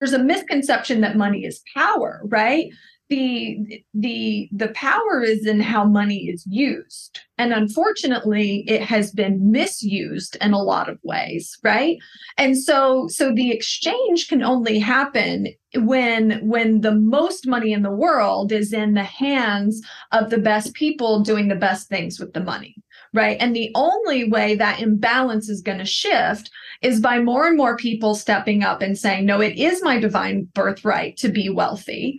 there's a misconception that money is power, right? the the the power is in how money is used. And unfortunately it has been misused in a lot of ways right? And so so the exchange can only happen when when the most money in the world is in the hands of the best people doing the best things with the money right and the only way that imbalance is going to shift is by more and more people stepping up and saying no it is my divine birthright to be wealthy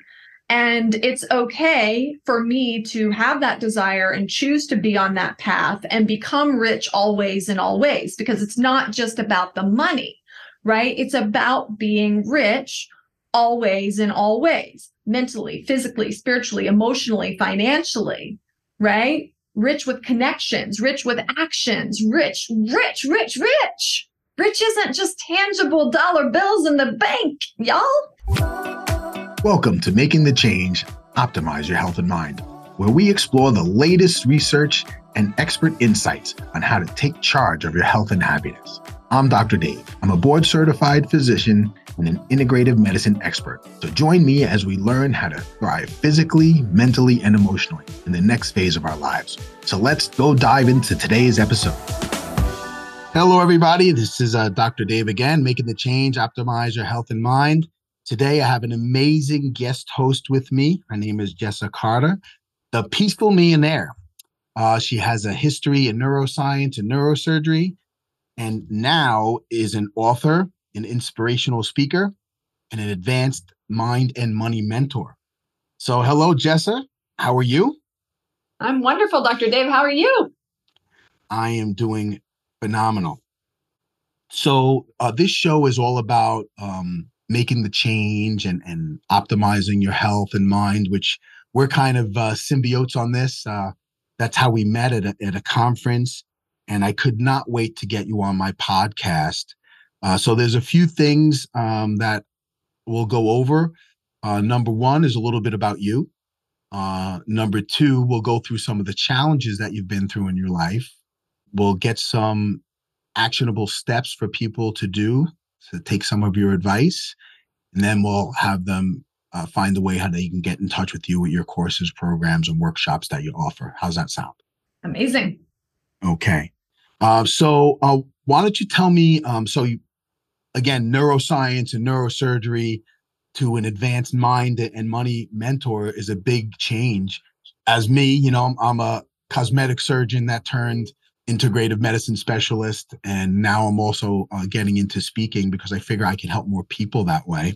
and it's okay for me to have that desire and choose to be on that path and become rich always and always because it's not just about the money, right? It's about being rich always and always, mentally, physically, spiritually, emotionally, financially, right? Rich with connections, rich with actions, rich, rich, rich, rich. Rich isn't just tangible dollar bills in the bank, y'all. Welcome to Making the Change, Optimize Your Health and Mind, where we explore the latest research and expert insights on how to take charge of your health and happiness. I'm Dr. Dave. I'm a board certified physician and an integrative medicine expert. So join me as we learn how to thrive physically, mentally, and emotionally in the next phase of our lives. So let's go dive into today's episode. Hello, everybody. This is uh, Dr. Dave again, making the change, optimize your health and mind. Today, I have an amazing guest host with me. Her name is Jessa Carter, the Peaceful Millionaire. Uh, she has a history in neuroscience and neurosurgery, and now is an author, an inspirational speaker, and an advanced mind and money mentor. So, hello, Jessa. How are you? I'm wonderful, Dr. Dave. How are you? I am doing phenomenal. So, uh, this show is all about um, making the change and, and optimizing your health and mind, which we're kind of uh, symbiotes on this. Uh, that's how we met at a, at a conference. And I could not wait to get you on my podcast. Uh, so there's a few things um, that we'll go over. Uh, number one is a little bit about you. Uh, number two, we'll go through some of the challenges that you've been through in your life. We'll get some actionable steps for people to do to take some of your advice, and then we'll have them uh, find a way how they can get in touch with you with your courses, programs, and workshops that you offer. How's that sound? Amazing. Okay. Uh, so, uh, why don't you tell me? Um, so, you, again, neuroscience and neurosurgery to an advanced mind and money mentor is a big change. As me, you know, I'm, I'm a cosmetic surgeon that turned integrative medicine specialist. And now I'm also uh, getting into speaking because I figure I can help more people that way.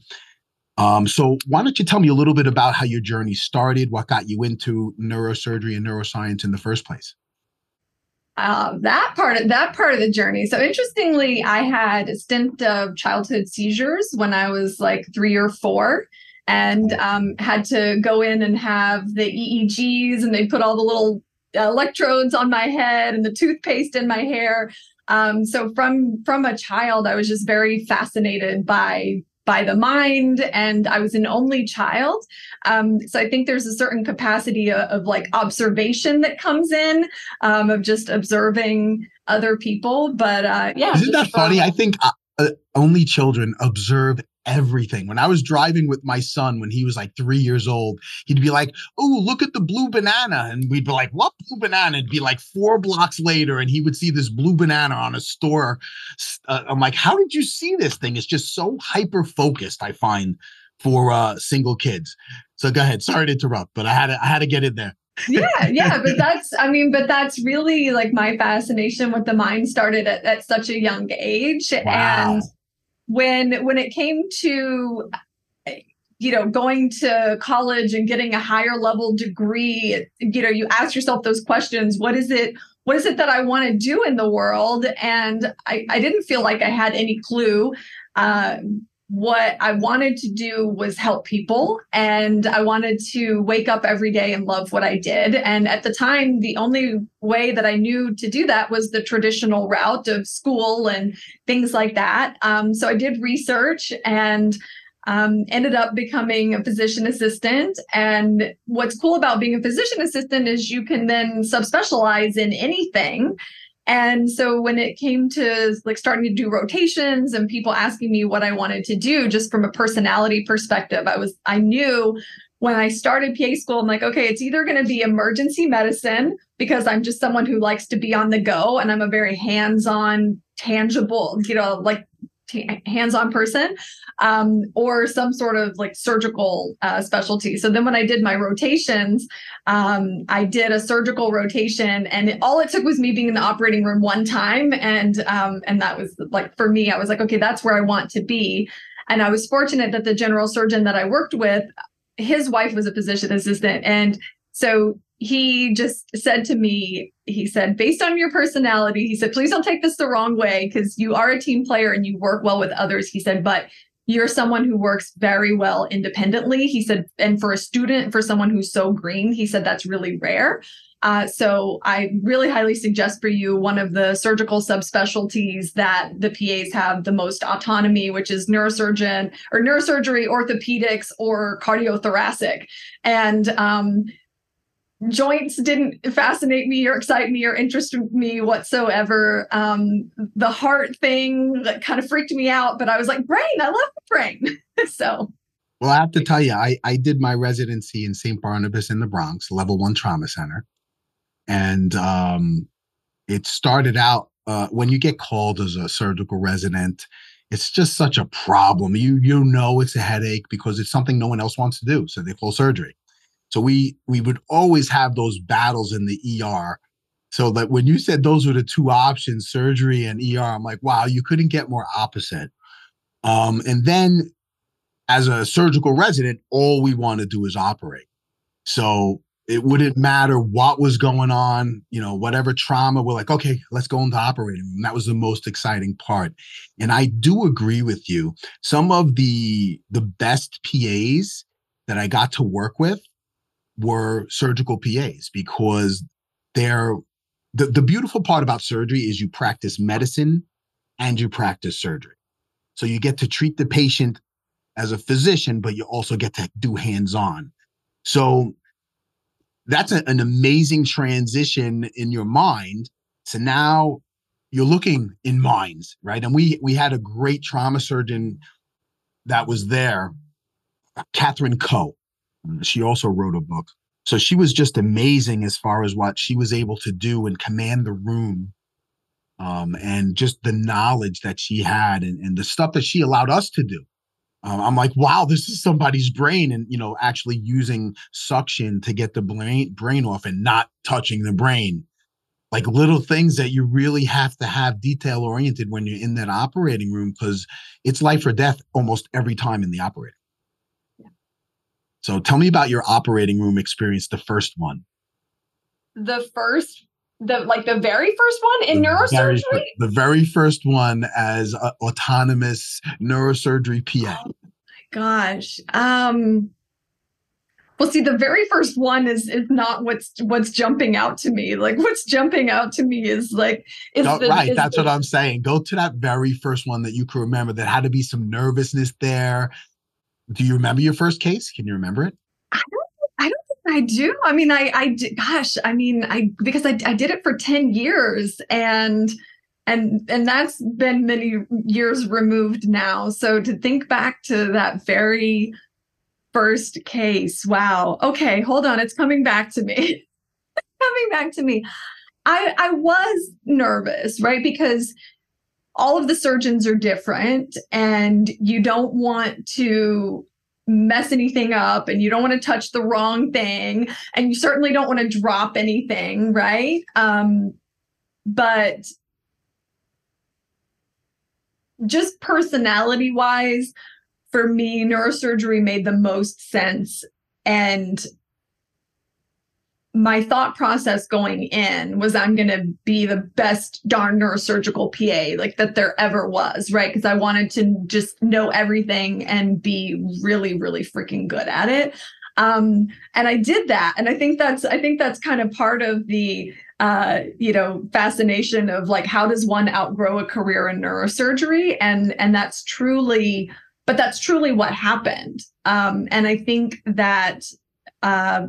Um, so, why don't you tell me a little bit about how your journey started? What got you into neurosurgery and neuroscience in the first place? Uh, that part of that part of the journey. So interestingly, I had a stint of childhood seizures when I was like three or four, and um, had to go in and have the EEGs, and they put all the little electrodes on my head and the toothpaste in my hair. Um, so from from a child, I was just very fascinated by by the mind and i was an only child. Um, so i think there's a certain capacity of, of like observation that comes in um, of just observing other people but uh, yeah isn't that funny? i think uh, only children observe everything. When I was driving with my son when he was like three years old, he'd be like, Oh, look at the blue banana. And we'd be like, What blue banana? It'd be like four blocks later, and he would see this blue banana on a store. Uh, I'm like, How did you see this thing? It's just so hyper focused, I find, for uh, single kids. So go ahead. Sorry to interrupt, but I had to, I had to get in there. Yeah yeah but that's i mean but that's really like my fascination with the mind started at, at such a young age wow. and when when it came to you know going to college and getting a higher level degree you know you ask yourself those questions what is it what is it that i want to do in the world and i, I didn't feel like i had any clue uh, what I wanted to do was help people and I wanted to wake up every day and love what I did. And at the time, the only way that I knew to do that was the traditional route of school and things like that. Um, so I did research and um, ended up becoming a physician assistant. And what's cool about being a physician assistant is you can then subspecialize in anything And so when it came to like starting to do rotations and people asking me what I wanted to do, just from a personality perspective, I was, I knew when I started PA school, I'm like, okay, it's either going to be emergency medicine because I'm just someone who likes to be on the go and I'm a very hands on, tangible, you know, like hands-on person um, or some sort of like surgical uh, specialty. So then when i did my rotations um, i did a surgical rotation and it, all it took was me being in the operating room one time and um, and that was like for me i was like okay that's where i want to be. And i was fortunate that the general surgeon that i worked with his wife was a physician assistant and so he just said to me, he said, based on your personality, he said, please don't take this the wrong way because you are a team player and you work well with others. He said, but you're someone who works very well independently. He said, and for a student, for someone who's so green, he said that's really rare. Uh, so I really highly suggest for you one of the surgical subspecialties that the PAs have the most autonomy, which is neurosurgeon or neurosurgery, orthopedics, or cardiothoracic. And um, joints didn't fascinate me or excite me or interest me whatsoever. Um, the heart thing that kind of freaked me out, but I was like, brain, I love the brain. so. Well, I have to tell you, I, I did my residency in St. Barnabas in the Bronx, level one trauma center. And um, it started out uh, when you get called as a surgical resident, it's just such a problem. You you know it's a headache because it's something no one else wants to do. So they call surgery. So we we would always have those battles in the ER. So that when you said those were the two options, surgery and ER, I'm like, wow, you couldn't get more opposite. Um, and then as a surgical resident, all we want to do is operate. So it wouldn't matter what was going on, you know, whatever trauma, we're like, okay, let's go into operating room. That was the most exciting part. And I do agree with you. Some of the the best PAs that I got to work with were surgical PAs because they're the, the beautiful part about surgery is you practice medicine and you practice surgery. So you get to treat the patient as a physician, but you also get to do hands on. So that's a, an amazing transition in your mind. So now you're looking in minds, right? And we we had a great trauma surgeon that was there, Catherine Coe. She also wrote a book. So she was just amazing as far as what she was able to do and command the room. Um, and just the knowledge that she had and, and the stuff that she allowed us to do. Um, I'm like, wow, this is somebody's brain, and you know, actually using suction to get the brain brain off and not touching the brain, like little things that you really have to have detail oriented when you're in that operating room because it's life or death almost every time in the operating. So tell me about your operating room experience, the first one. The first, the like the very first one in the neurosurgery? Very, the very first one as autonomous neurosurgery PA. Oh gosh. Um well, see, the very first one is is not what's what's jumping out to me. Like, what's jumping out to me is like, is no, the, right. Is that's the, what I'm saying. Go to that very first one that you can remember. That had to be some nervousness there, do you remember your first case? Can you remember it? I don't. I don't think I do. I mean, I, I, gosh, I mean, I because I, I did it for ten years, and and and that's been many years removed now. So to think back to that very first case, wow. Okay, hold on, it's coming back to me. coming back to me. I I was nervous, right? Because all of the surgeons are different and you don't want to mess anything up and you don't want to touch the wrong thing and you certainly don't want to drop anything right? Um but just personality wise for me neurosurgery made the most sense and my thought process going in was I'm going to be the best darn neurosurgical PA like that there ever was, right? Because I wanted to just know everything and be really, really freaking good at it. Um, and I did that, and I think that's I think that's kind of part of the uh, you know fascination of like how does one outgrow a career in neurosurgery, and and that's truly, but that's truly what happened. Um, and I think that. Uh,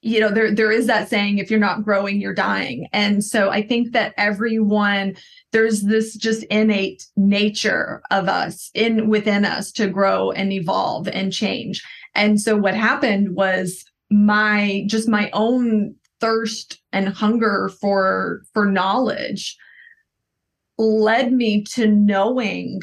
you know there there is that saying if you're not growing you're dying. And so i think that everyone there's this just innate nature of us in within us to grow and evolve and change. And so what happened was my just my own thirst and hunger for for knowledge led me to knowing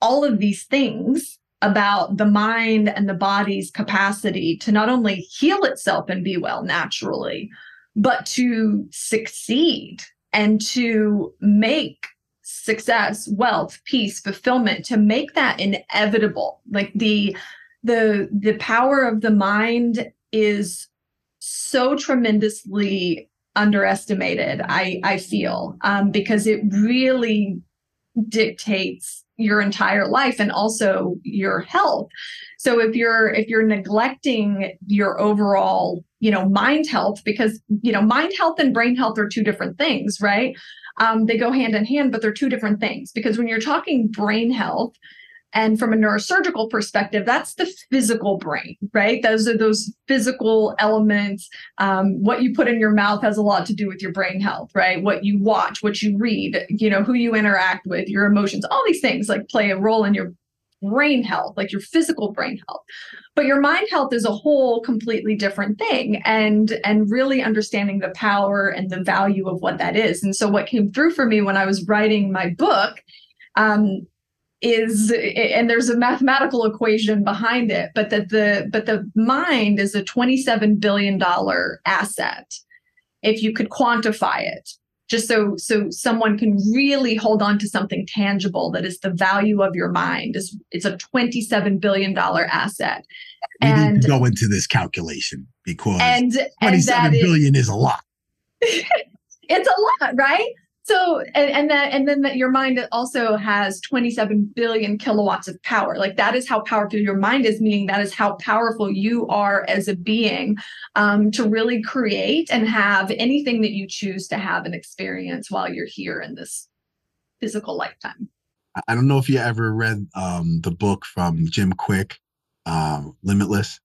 all of these things about the mind and the body's capacity to not only heal itself and be well naturally, but to succeed and to make success, wealth, peace, fulfillment, to make that inevitable. Like the the the power of the mind is so tremendously underestimated i i feel um, because it really dictates your entire life and also your health. So if you're if you're neglecting your overall you know mind health because you know mind health and brain health are two different things right? Um, they go hand in hand but they're two different things because when you're talking brain health and from a neurosurgical perspective, that's the physical brain, right? Those are those physical elements. Um, what you put in your mouth has a lot to do with your brain health, right? What you watch, what you read, you know, who you interact with, your emotions, all these things like play a role in your brain health, like your physical brain health. But your mind health is a whole completely different thing and and really understanding the power and the value of what that is. And so what came through for me when I was writing my book um, is and there's a mathematical equation behind it but that the but the mind is a 27 billion dollar asset if you could quantify it. Just so so someone can really hold on to something tangible that is the value of your mind is it's a 27 billion dollar asset. We and need to go into this calculation because and, 27 and billion is, is a lot. It's a lot right so and, and that and then that your mind also has 27 billion kilowatts of power. Like that is how powerful your mind is, meaning that is how powerful you are as a being um, to really create and have anything that you choose to have and experience while you're here in this physical lifetime. I don't know if you ever read um, the book from Jim Kwik, uh, Limitless.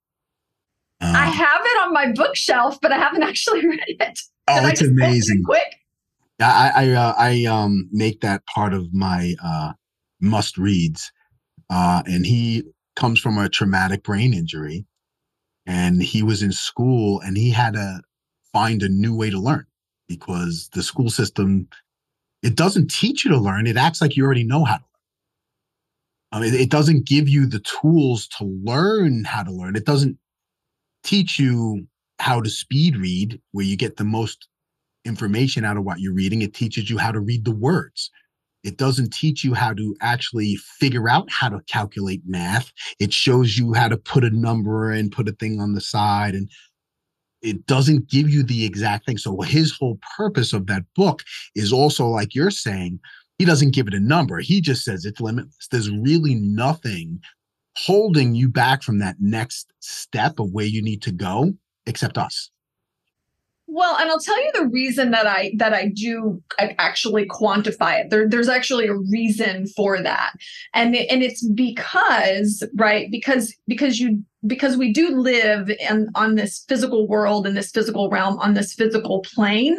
Uh, I have it on my bookshelf, but I haven't actually read it. Oh, it's amazing. Kwik. I I, uh, I um make that part of my uh, must reads, uh, and he comes from a traumatic brain injury, and he was in school and he had to find a new way to learn because the school system it doesn't teach you to learn; it acts like you already know how to learn. I mean, it doesn't give you the tools to learn how to learn. It doesn't teach you how to speed read, where you get the most information out of what you're reading. It teaches you how to read the words. It doesn't teach you how to actually figure out how to calculate math. It shows you how to put a number and put a thing on the side. And it doesn't give you the exact thing. So his whole purpose of that book is also like you're saying, he doesn't give it a number. He just says it's limitless. There's really nothing holding you back from that next step of where you need to go except us. Well, and I'll tell you the reason that I that I do actually quantify it. There, there's actually a reason for that, and it, and it's because right because because you because we do live in on this physical world in this physical realm on this physical plane.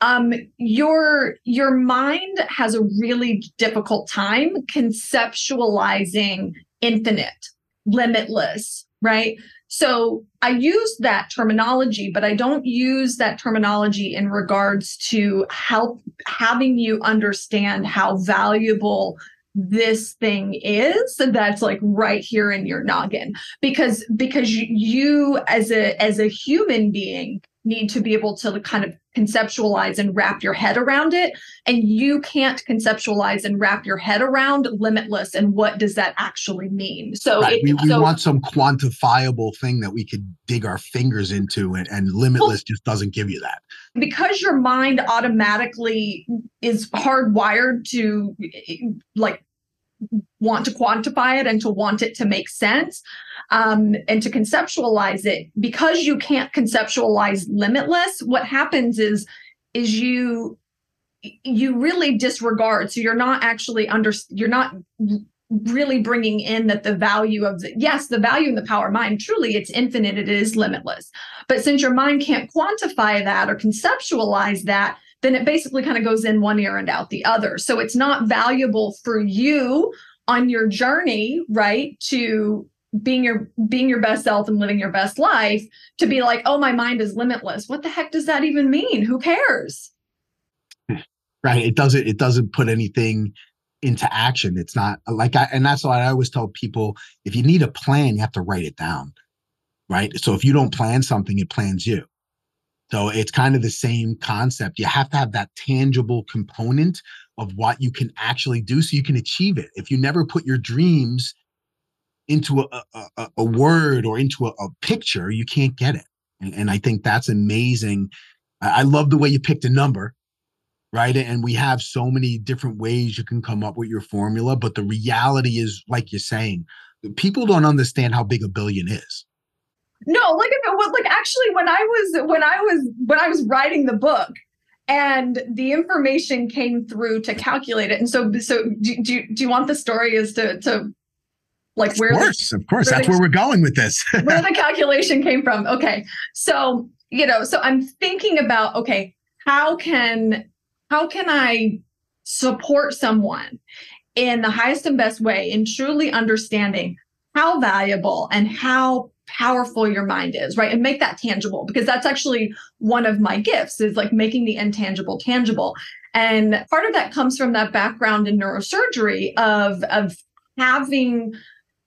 Um, your your mind has a really difficult time conceptualizing infinite, limitless, right? So I use that terminology, but I don't use that terminology in regards to help having you understand how valuable this thing is that's like right here in your noggin. Because because you as a as a human being need to be able to kind of conceptualize and wrap your head around it. And you can't conceptualize and wrap your head around limitless and what does that actually mean. So right. it, we, we so, want some quantifiable thing that we could dig our fingers into and, and limitless well, just doesn't give you that. Because your mind automatically is hardwired to like want to quantify it and to want it to make sense um, and to conceptualize it. Because you can't conceptualize limitless what happens is is you you really disregard. So you're not actually under you're not really bringing in that the value of the yes the value in the power of mind truly it's infinite it is limitless. But since your mind can't quantify that or conceptualize that then it basically kind of goes in one ear and out the other. So it's not valuable for you on your journey right to being your being your best self and living your best life to be like oh my mind is limitless. What the heck does that even mean? Who cares? Right it doesn't it doesn't put anything into action. It's not like i and that's why i always tell people if you need a plan you have to write it down right? So if you don't plan something it plans you so it's kind of the same concept you have to have that tangible component of what you can actually do so you can achieve it if you never put your dreams into a, a, a word or into a, a, picture, you can't get it. And, and I think that's amazing. I, I, love the way you picked a number, right? And we have so many different ways you can come up with your formula. But the reality is, like you're saying, people don't understand how big a billion is. No, like if it was like actually when I was when I was when I was writing the book, and the information came through to calculate it. And so, so do, do, do you want the story as to, to like where of course the, of course. that's the, where we're going with this. where the calculation came from. Okay. So you know so i'm thinking about okay how can how can i support someone in the highest and best way in truly understanding how valuable and how powerful your mind is right? And make that tangible because that's actually one of my gifts is like making the intangible tangible. And part of that comes from that background in neurosurgery of of having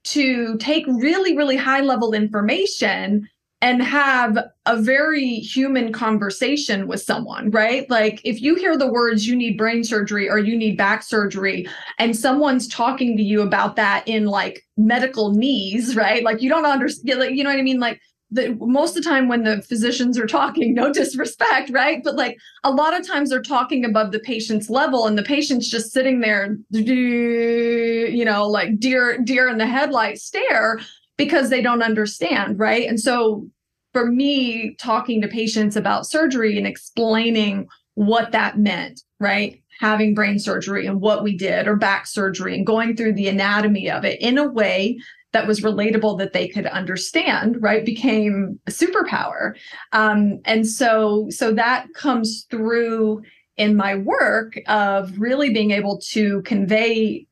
to take really, really high level information and have a very human conversation with someone, right? Like if you hear the words you need brain surgery or you need back surgery and someone's talking to you about that in like medicalese, right? Like you don't understand, like you know what I mean? Like the, most of the time when the physicians are talking, no disrespect, right? But like a lot of times they're talking above the patient's level and the patient's just sitting there, you know, like deer, deer in the headlight stare because they don't understand, right? And so for me, talking to patients about surgery and explaining what that meant, right? Having brain surgery and what we did, or back surgery, and going through the anatomy of it in a way that was relatable that they could understand right became a superpower um, and so so that comes through in my work of really being able to convey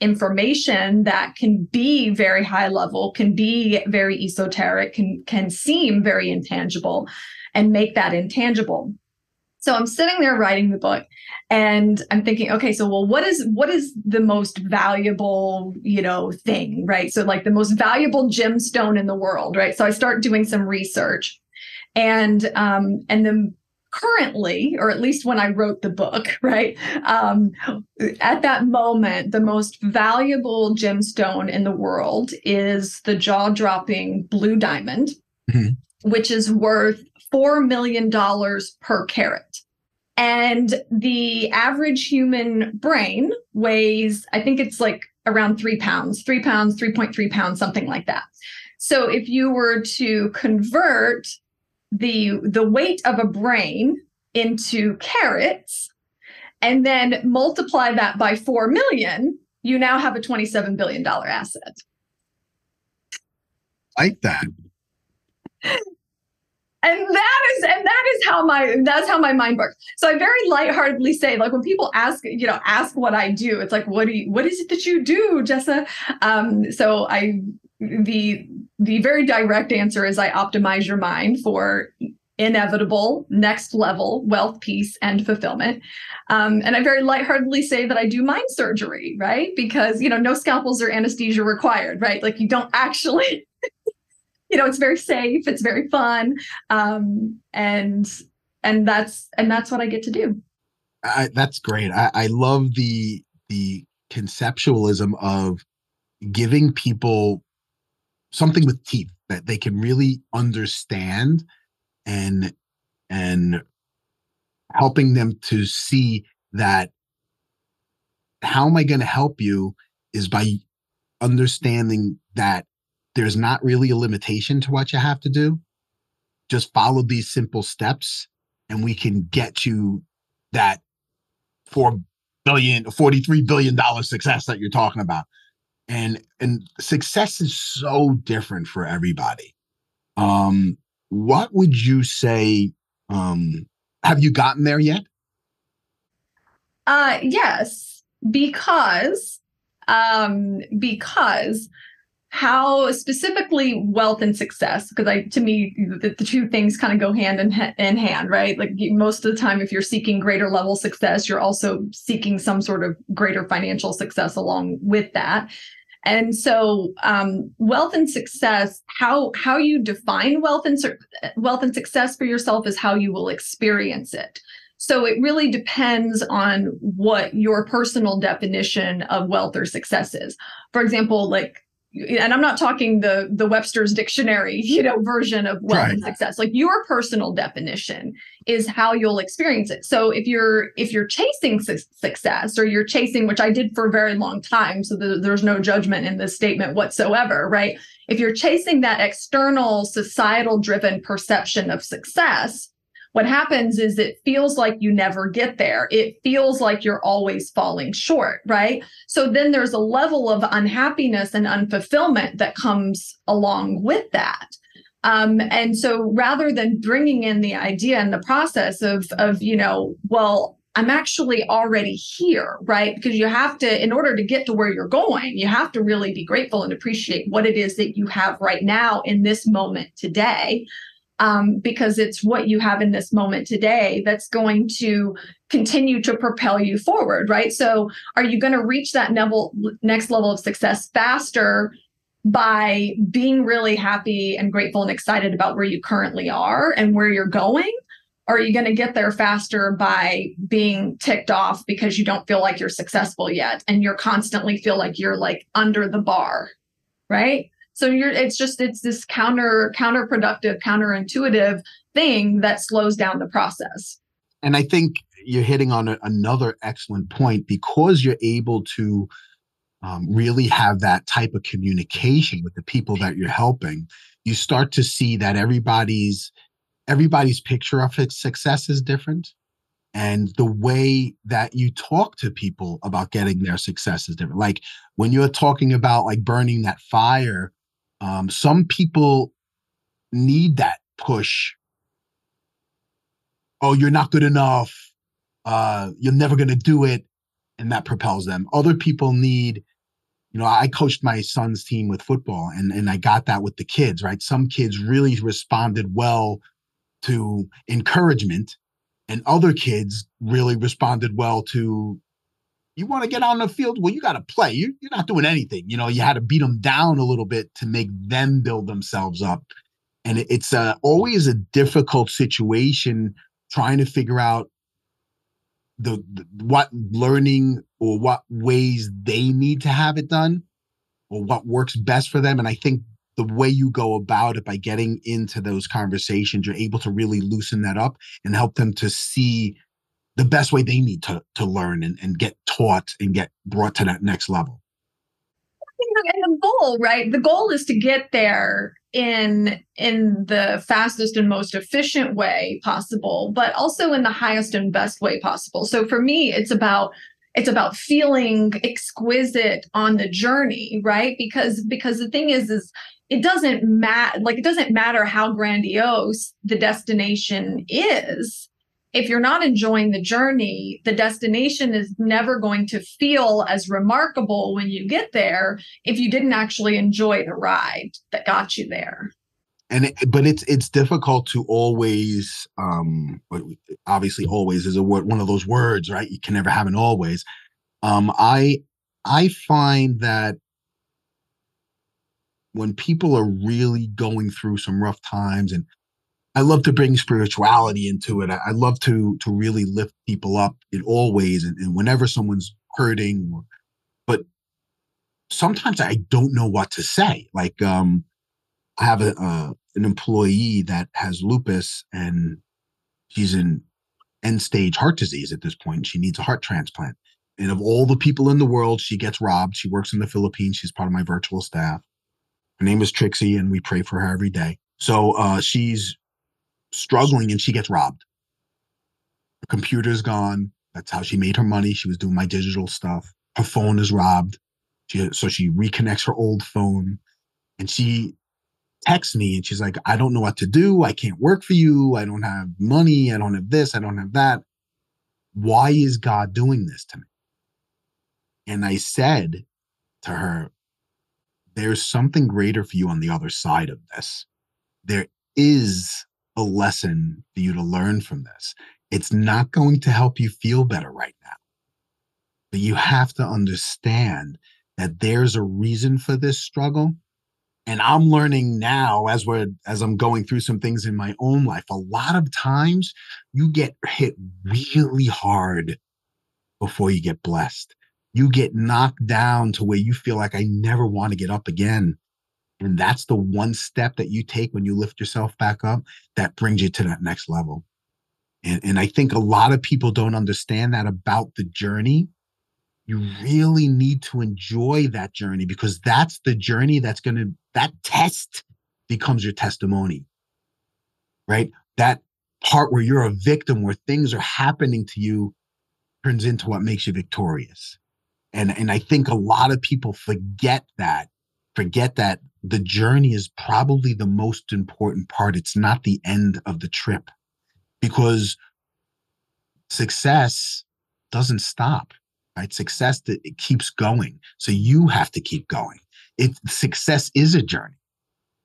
information that can be very high level can be very esoteric can can seem very intangible and make that intangible. So i'm sitting there writing the book and i'm thinking okay so well what is what is the most valuable you know thing right? So like the most valuable gemstone in the world right? So i start doing some research and um and then currently or at least when i wrote the book right um at that moment the most valuable gemstone in the world is the jaw-dropping blue diamond mm-hmm. which is worth $4 million per carat and the average human brain weighs, I think it's like around three pounds, three pounds, 3.3 pounds, something like that. So if you were to convert the the weight of a brain into carats and then multiply that by 4 million, you now have a 27 billion dollar asset. Like that. And that is and that is how my that's how my mind works. So i very lightheartedly say like when people ask you know ask what i do it's like what do you what is it that you do jessa? Um so i the the very direct answer is i optimize your mind for inevitable next level wealth peace and fulfillment. Um, and i very lightheartedly say that i do mind surgery right? Because you know no scalpels or anesthesia required right? Like you don't actually you know it's very safe it's very fun um, and and that's and that's what i get to do. I, that's great. I, I love the the conceptualism of giving people something with teeth that they can really understand and and helping them to see that how am i going to help you is by understanding that there's not really a limitation to what you have to do. Just follow these simple steps and we can get you that four billion, $43 billion success that you're talking about. And and success is so different for everybody. Um what would you say um have you gotten there yet? Uh yes because um because how specifically wealth and success because i to me the, the two things kind of go hand in, in hand right? Like most of the time if you're seeking greater level success you're also seeking some sort of greater financial success along with that and so um, wealth and success how how you define wealth and wealth and success for yourself is how you will experience it. So it really depends on what your personal definition of wealth or success is. For example like and I'm not talking the the Webster's dictionary, you know, version of wealth right. and success. Like your personal definition is how you'll experience it. So if you're if you're chasing su- success or you're chasing, which I did for a very long time, so the, there's no judgment in this statement whatsoever, right? If you're chasing that external societal driven perception of success, what happens is it feels like you never get there. It feels like you're always falling short, right? So then there's a level of unhappiness and unfulfillment that comes along with that. Um, and so rather than bringing in the idea and the process of, of, you know, well, I'm actually already here, right? Because you have to, in order to get to where you're going, you have to really be grateful and appreciate what it is that you have right now in this moment today um, because it's what you have in this moment today that's going to continue to propel you forward, right? So, are you going to reach that level, next level of success faster by being really happy and grateful and excited about where you currently are and where you're going? Or are you going to get there faster by being ticked off because you don't feel like you're successful yet and you're constantly feel like you're like under the bar, right? So you're it's just it's this counter counterproductive, counterintuitive thing that slows down the process. And I think you're hitting on a, another excellent point because you're able to um, really have that type of communication with the people that you're helping. You start to see that everybody's everybody's picture of success is different and the way that you talk to people about getting their success is different like when you're talking about like burning that fire um, some people need that push. Oh, you're not good enough. Uh, you're never going to do it. And that propels them. Other people need, you know, I coached my son's team with football and, and I got that with the kids, right? Some kids really responded well to encouragement, and other kids really responded well to you want to get on the field? Well you got to play. You, you're not doing anything. You know you had to beat them down a little bit to make them build themselves up. And it's uh, always a difficult situation trying to figure out the, the, what learning or what ways they need to have it done or what works best for them. And i think the way you go about it by getting into those conversations you're able to really loosen that up and help them to see the best way they need to to learn and, and get taught and get brought to that next level. And the goal right? The goal is to get there in in the fastest and most efficient way possible but also in the highest and best way possible. So for me it's about it's about feeling exquisite on the journey right? Because because the thing is is it doesn't matter like it doesn't matter how grandiose the destination is if you're not enjoying the journey, the destination is never going to feel as remarkable when you get there if you didn't actually enjoy the ride that got you there. And it, but it's it's difficult to always um obviously always is a word one of those words, right? You can never have an always. Um I I find that when people are really going through some rough times and I love to bring spirituality into it. I, I love to to really lift people up in all ways and, and whenever someone's hurting. Or, but sometimes I don't know what to say. Like um, I have a, an employee that has lupus and she's in end stage heart disease at this point. She needs a heart transplant. And of all the people in the world, she gets robbed. She works in the Philippines. She's part of my virtual staff. Her name is Trixie, and we pray for her every day. So uh, she's struggling and she gets robbed. Her computer's gone. That's how she made her money. She was doing my digital stuff. Her phone is robbed. She, so she reconnects her old phone and she texts me and she's like, I don't know what to do. I can't work for you. I don't have money. I don't have this. I don't have that. Why is God doing this to me? And I said to her, There's something greater for you on the other side of this. There is a lesson for you to learn from this. It's not going to help you feel better right now. But you have to understand that there's a reason for this struggle. And I'm learning now as we're as I'm going through some things in my own life. A lot of times you get hit really hard before you get blessed. You get knocked down to where you feel like I never want to get up again. And that's the one step that you take when you lift yourself back up that brings you to that next level. And, and I think a lot of people don't understand that about the journey. You really need to enjoy that journey because that's the journey that's going to, that test becomes your testimony, right? That part where you're a victim, where things are happening to you, turns into what makes you victorious. And, and I think a lot of people forget that, forget that the journey is probably the most important part. It's not the end of the trip because success doesn't stop, right? Success it keeps going. So you have to keep going. It success is a journey,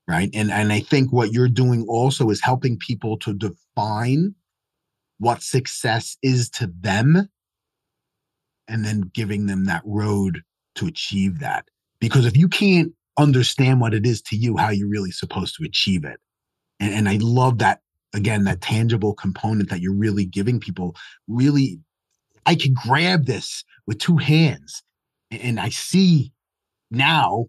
right? And and I think what you're doing also is helping people to define what success is to them and then giving them that road to achieve that. Because if you can't understand what it is to you, how you're really supposed to achieve it. And, and I love that, again, that tangible component that you're really giving people. Really, I can grab this with two hands. And I see now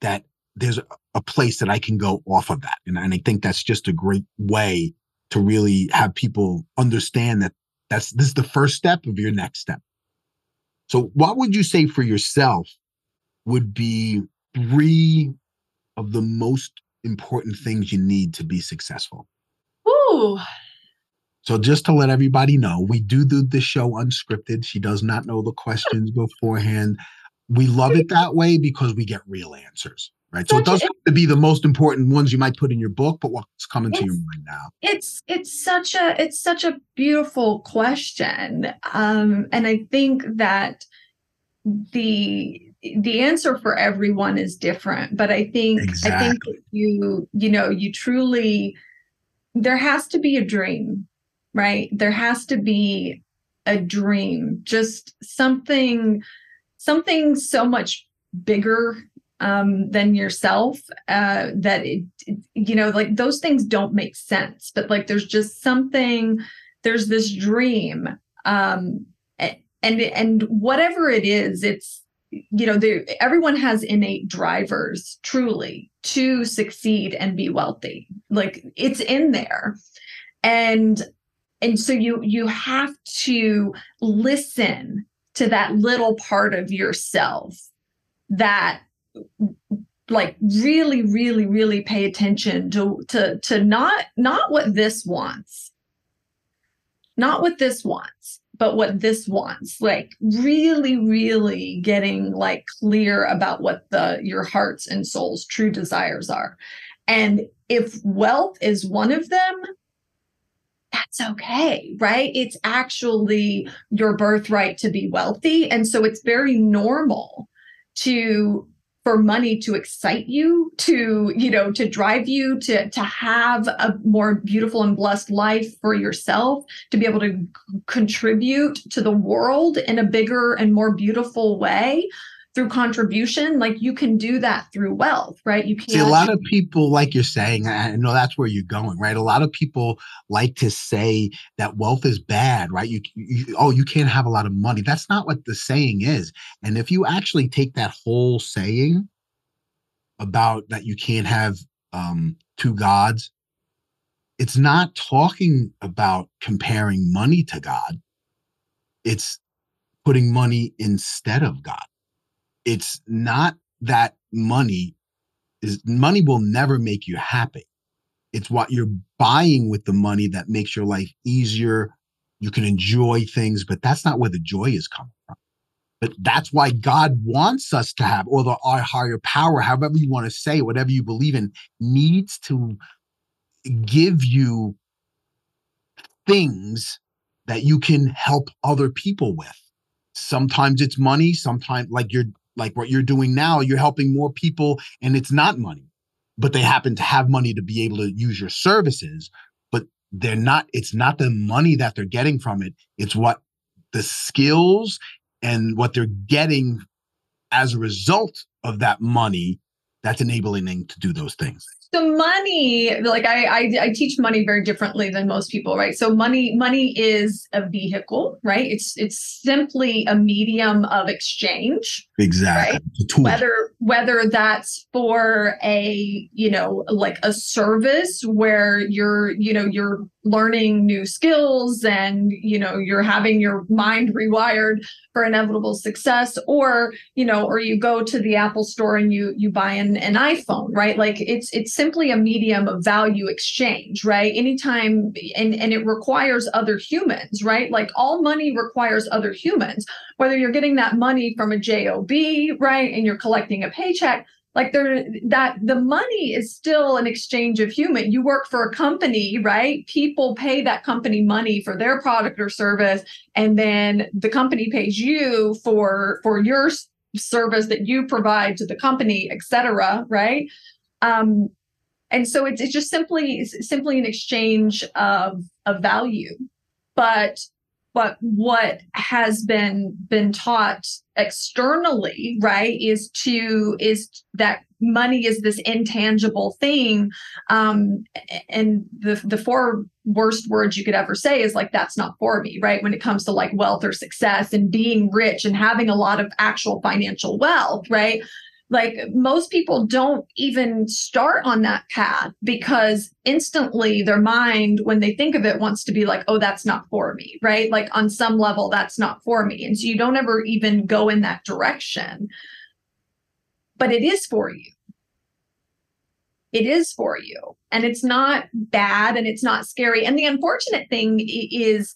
that there's a place that I can go off of that. And, and I think that's just a great way to really have people understand that that's this is the first step of your next step. So what would you say for yourself would be three of the most important things you need to be successful? Ooh. So just to let everybody know, we do do the show unscripted. She does not know the questions beforehand. We love it that way because we get real answers, right? So it doesn't have to be the most important ones you might put in your book, but what's coming to your mind now? It's it's such a it's such a beautiful question, um, and I think that the the answer for everyone is different but i think exactly. i think you you know you truly there has to be a dream right there has to be a dream just something something so much bigger um, than yourself uh, that it, it, you know like those things don't make sense but like there's just something there's this dream um, and and whatever it is it's you know everyone has innate drivers truly to succeed and be wealthy. Like it's in there. And and so you you have to listen to that little part of yourself that like really really really pay attention to to to not not what this wants. Not what this wants but what this wants like really really getting like clear about what the your heart's and soul's true desires are. And if wealth is one of them that's okay right? It's actually your birthright to be wealthy. And so it's very normal to for money to excite you to you know to drive you to to have a more beautiful and blessed life for yourself to be able to contribute to the world in a bigger and more beautiful way through contribution like you can do that through wealth right? You can see a lot of people like you're saying i know that's where you're going right? A lot of people like to say that wealth is bad right? You, you oh you can't have a lot of money. That's not what the saying is. And if you actually take that whole saying about that you can't have um two gods it's not talking about comparing money to god. It's putting money instead of god it's not that money is money will never make you happy. It's what you're buying with the money that makes your life easier. You can enjoy things, but that's not where the joy is coming from. But that's why God wants us to have, or the our higher power, however you want to say, whatever you believe in, needs to give you things that you can help other people with. Sometimes it's money, sometimes like you're like what you're doing now, you're helping more people and it's not money, but they happen to have money to be able to use your services, but they're not it's not the money that they're getting from it, it's what the skills and what they're getting as a result of that money that's enabling them to do those things. So money like I, I, I teach money very differently than most people right? So money money is a vehicle right? It's it's simply a medium of exchange exactly. right? whether whether that's for a you know like a service where you're you know you're learning new skills and you know you're having your mind rewired for inevitable success or you know or you go to the apple store and you you buy an, an iphone right? Like it's it's simply a medium of value exchange right? Anytime and and it requires other humans right? Like all money requires other humans whether you're getting that money from a job right and you're collecting a paycheck like there that the money is still an exchange of human. You work for a company right? People pay that company money for their product or service and then the company pays you for for your service that you provide to the company etc right? Um and so it's, it's just simply simply an exchange of of value. But but what has been been taught externally right is to is that money is this intangible thing. Um and the the four worst words you could ever say is like that's not for me right when it comes to like wealth or success and being rich and having a lot of actual financial wealth right like most people don't even start on that path because instantly their mind when they think of it wants to be like oh that's not for me right? Like on some level that's not for me. And so you don't ever even go in that direction. But it is for you. It is for you. And it's not bad and it's not scary. And the unfortunate thing is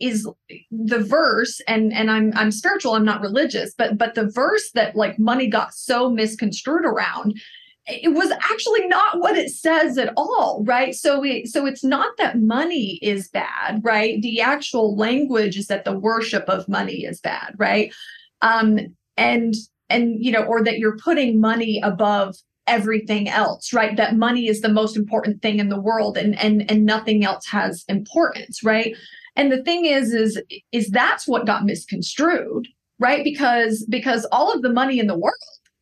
is the verse and and I'm I'm spiritual I'm not religious but but the verse that like money got so misconstrued around it was actually not what it says at all right? So we so it's not that money is bad right? The actual language is that the worship of money is bad right? Um and and you know or that you're putting money above everything else right? That money is the most important thing in the world and and and nothing else has importance right and the thing is, is, is that's what got misconstrued, right? Because, because all of the money in the world,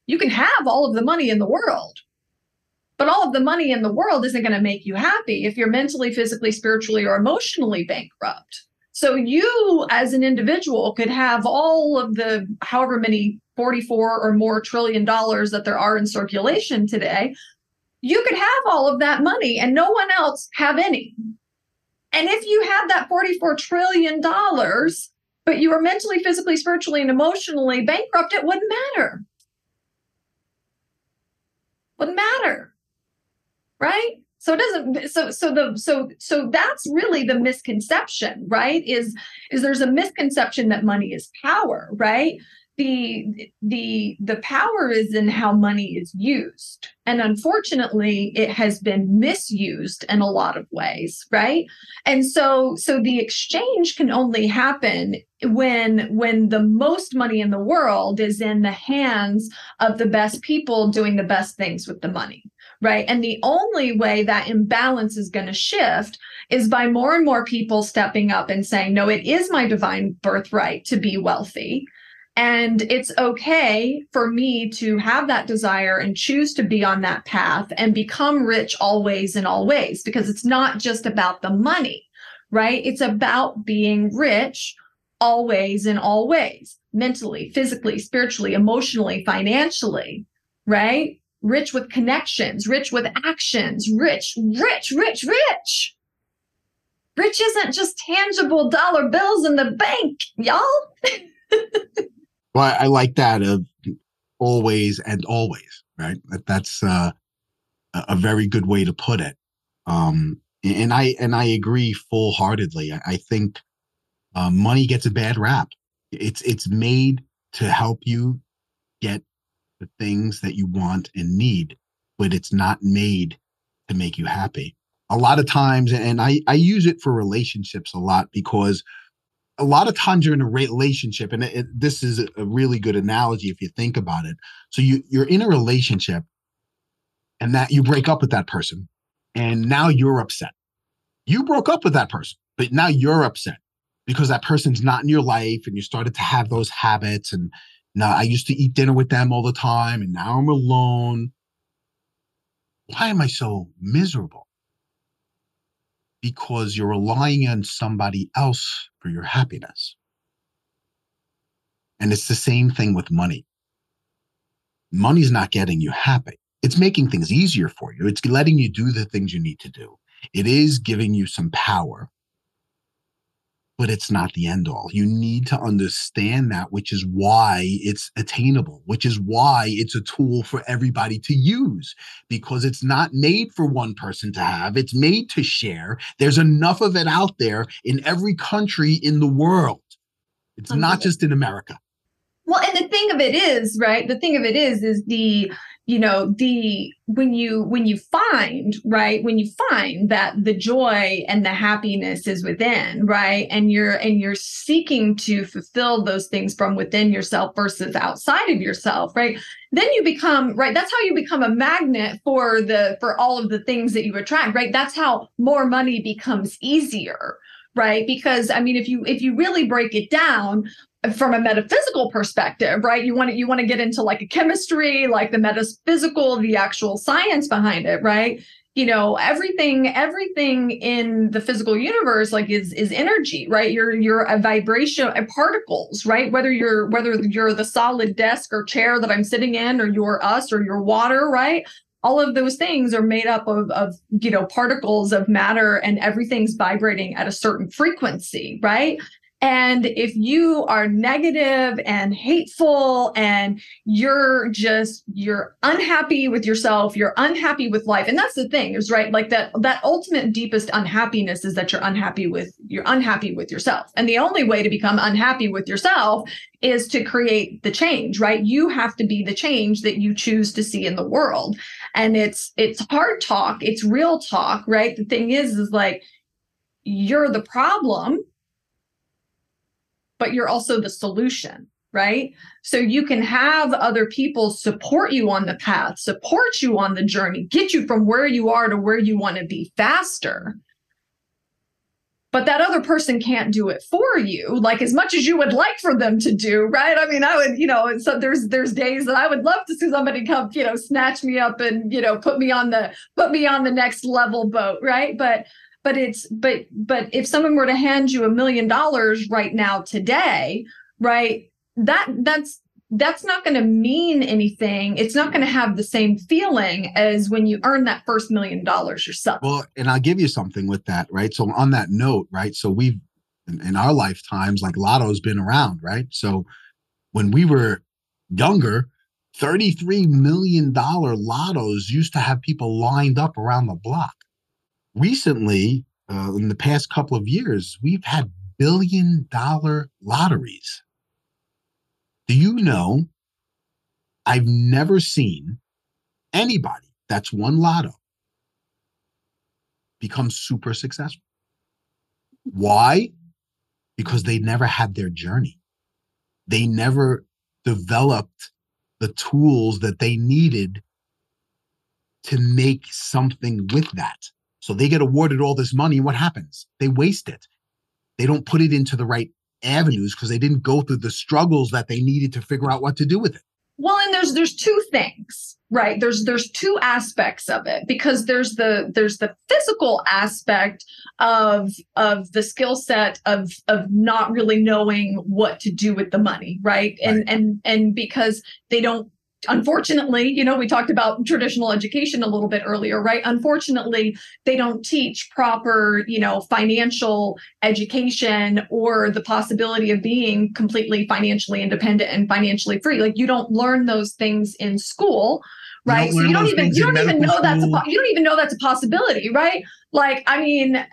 you can have all of the money in the world, but all of the money in the world isn't going to make you happy if you're mentally, physically, spiritually, or emotionally bankrupt. So you as an individual could have all of the however many 44 or more trillion dollars that there are in circulation today. You could have all of that money and no one else have any. And if you had that $44 trillion, but you were mentally, physically, spiritually, and emotionally bankrupt, it wouldn't matter. Wouldn't matter. Right? So it doesn't so so the so so that's really the misconception, right? Is is there's a misconception that money is power, right? The the the power is in how money is used. And unfortunately it has been misused in a lot of ways right? And so so the exchange can only happen when when the most money in the world is in the hands of the best people doing the best things with the money right? And the only way that imbalance is going to shift is by more and more people stepping up and saying no it is my divine birthright to be wealthy and it's okay for me to have that desire and choose to be on that path and become rich always in all ways because it's not just about the money, right? It's about being rich always in all ways mentally, physically, spiritually, emotionally, financially, right? Rich with connections, rich with actions, rich, rich, rich, rich. Rich isn't just tangible dollar bills in the bank, y'all. Well, I, like that of always and always, right? That, that's uh, a very good way to put it. Um, and I and I agree full heartedly. I, I think uh, money gets a bad rap. It's it's made to help you get the things that you want and need, but it's not made to make you happy. A lot of times, and I, I use it for relationships a lot because a lot of times you're in a relationship, and it, this is a really good analogy if you think about it. So you you're in a relationship, and that you break up with that person, and now you're upset. You broke up with that person, but now you're upset because that person's not in your life, and you started to have those habits. And now I used to eat dinner with them all the time, and now I'm alone. Why am I so miserable? because you're relying on somebody else for your happiness. And it's the same thing with money. Money's not getting you happy. It's making things easier for you. It's letting you do the things you need to do. It is giving you some power, but it's not the end all. You need to understand that, which is why it's attainable, which is why it's a tool for everybody to use because it's not made for one person to have, it's made to share. There's enough of it out there in every country in the world. It's not just in America. Well, and the thing of it is, right? The thing of it is, is the you know the when you when you find right when you find that the joy and the happiness is within right and you're and you're seeking to fulfill those things from within yourself versus outside of yourself right then you become right that's how you become a magnet for the for all of the things that you attract right? That's how more money becomes easier right? Because i mean if you if you really break it down from a metaphysical perspective, right? You want to you want to get into like a chemistry, like the metaphysical, the actual science behind it, right? You know, everything everything in the physical universe like is is energy, right? You're you're a uh, vibration of particles, right? Whether you're whether you're the solid desk or chair that I'm sitting in or you're us or your water, right? all of those things are made up of, of you know particles of matter and everything's vibrating at a certain frequency right and if you are negative and hateful and you're just you're unhappy with yourself, you're unhappy with life. And that's the thing, is right. Like that that ultimate deepest unhappiness is that you're unhappy with you're unhappy with yourself. And the only way to become unhappy with yourself is to create the change, right? You have to be the change that you choose to see in the world. And it's it's hard talk, it's real talk, right? The thing is is like you're the problem but you're also the solution right? So you can have other people support you on the path, support you on the journey, get you from where you are to where you want to be faster. But that other person can't do it for you, like as much as you would like for them to do, right? I mean, I would, you know, so there's there's days that I would love to see somebody come, you know, snatch me up and you know put me on the put me on the next level boat, right? But but it's but but if someone were to hand you a million dollars right now today right that that's that's not going to mean anything. It's not going to have the same feeling as when you earn that first million dollars yourself. Well and i'll give you something with that right? So on that note right so we've in, in our lifetimes like lotto's been around right? So when we were younger 33 million dollar lottos used to have people lined up around the block recently, uh, in the past couple of years, we've had billion dollar lotteries. Do you know? I've never seen anybody that's won lotto become super successful. Why? Because they never had their journey. They never developed the tools that they needed to make something with that. So they get awarded all this money. What happens? They waste it. They don't put it into the right avenues because they didn't go through the struggles that they needed to figure out what to do with it. Well, and there's there's two things, right? There's there's two aspects of it because there's the there's the physical aspect of of the skill set of of not really knowing what to do with the money, right? And and and because they don't unfortunately, you know, we talked about traditional education a little bit earlier, right? Unfortunately, they don't teach proper, you know, financial education or the possibility of being completely financially independent and financially free. Like you don't learn those things in school right? You so you don't even you don't even know that's a school. you don't even know that's a possibility, right? Like I mean,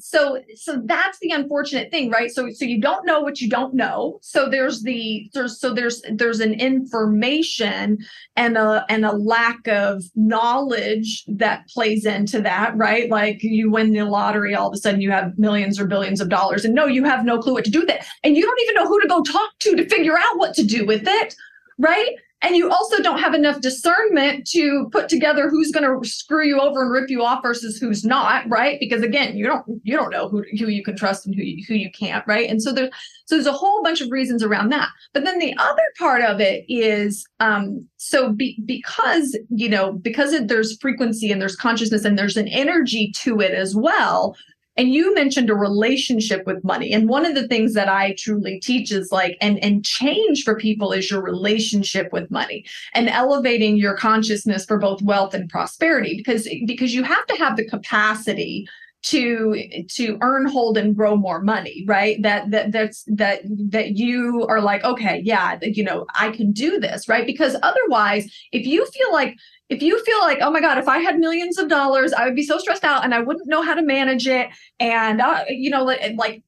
so so that's the unfortunate thing, right? So so you don't know what you don't know. So there's the there's so there's there's an information and a and a lack of knowledge that plays into that, right? Like you win the lottery, all of a sudden you have millions or billions of dollars, and no, you have no clue what to do with it, and you don't even know who to go talk to to figure out what to do with it, right? And you also don't have enough discernment to put together who's going to screw you over and rip you off versus who's not right? Because again you don't you don't know who, who you can trust and who you, who you can't right? And so there's so there's a whole bunch of reasons around that. But then the other part of it is um so be, because you know because it, there's frequency and there's consciousness and there's an energy to it as well and you mentioned a relationship with money. And one of the things that i truly teach is like and and change for people is your relationship with money and elevating your consciousness for both wealth and prosperity because because you have to have the capacity to to earn hold and grow more money right? That that that's that that you are like okay yeah you know i can do this right? Because otherwise if you feel like if you feel like oh my god if i had millions of dollars i would be so stressed out and i wouldn't know how to manage it. And uh, you know like,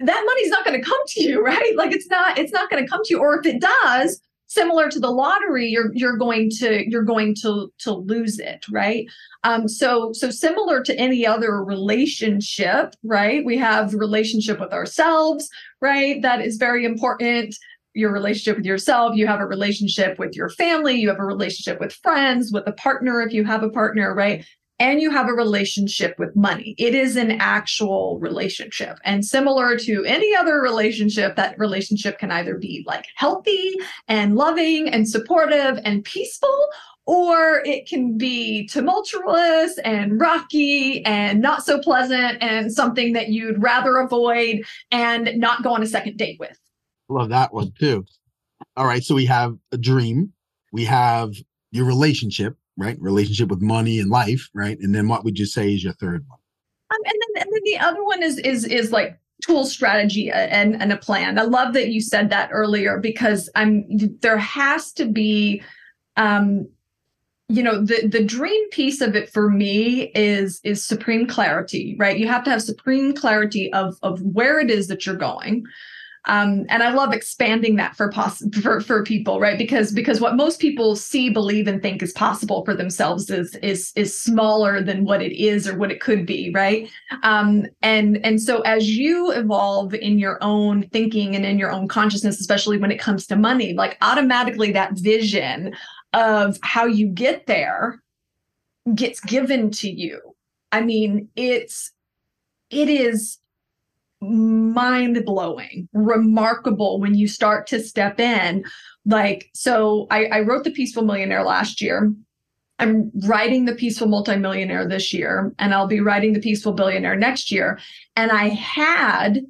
that money's not going to come to you right? Like it's not it's not going to come to you. Or if it does similar to the lottery you're you're going to you're going to to lose it right? Um so so similar to any other relationship right? We have relationship with ourselves right? That is very important your relationship with yourself you have a relationship with your family you have a relationship with friends with a partner if you have a partner right and you have a relationship with money. It is an actual relationship. And similar to any other relationship, that relationship can either be like healthy and loving and supportive and peaceful, or it can be tumultuous and rocky and not so pleasant and something that you'd rather avoid and not go on a second date with. Love that one too. All right. So we have a dream, we have your relationship, right? Relationship with money and life, right? And then what would you say is your third one? Um, and then and then the other one is is is like tool strategy and and a plan. I love that you said that earlier because I'm there has to be um you know the the dream piece of it for me is is supreme clarity right you have to have supreme clarity of of where it is that you're going um, and I love expanding that for, poss- for for people, right? Because because what most people see, believe, and think is possible for themselves is is is smaller than what it is or what it could be, right? Um, and and so as you evolve in your own thinking and in your own consciousness, especially when it comes to money, like automatically that vision of how you get there gets given to you. I mean, it's it is mind blowing, remarkable when you start to step in. Like, so I, I, wrote The Peaceful Millionaire last year. I'm writing The Peaceful Multimillionaire this year, and I'll be writing The Peaceful Billionaire next year. And I had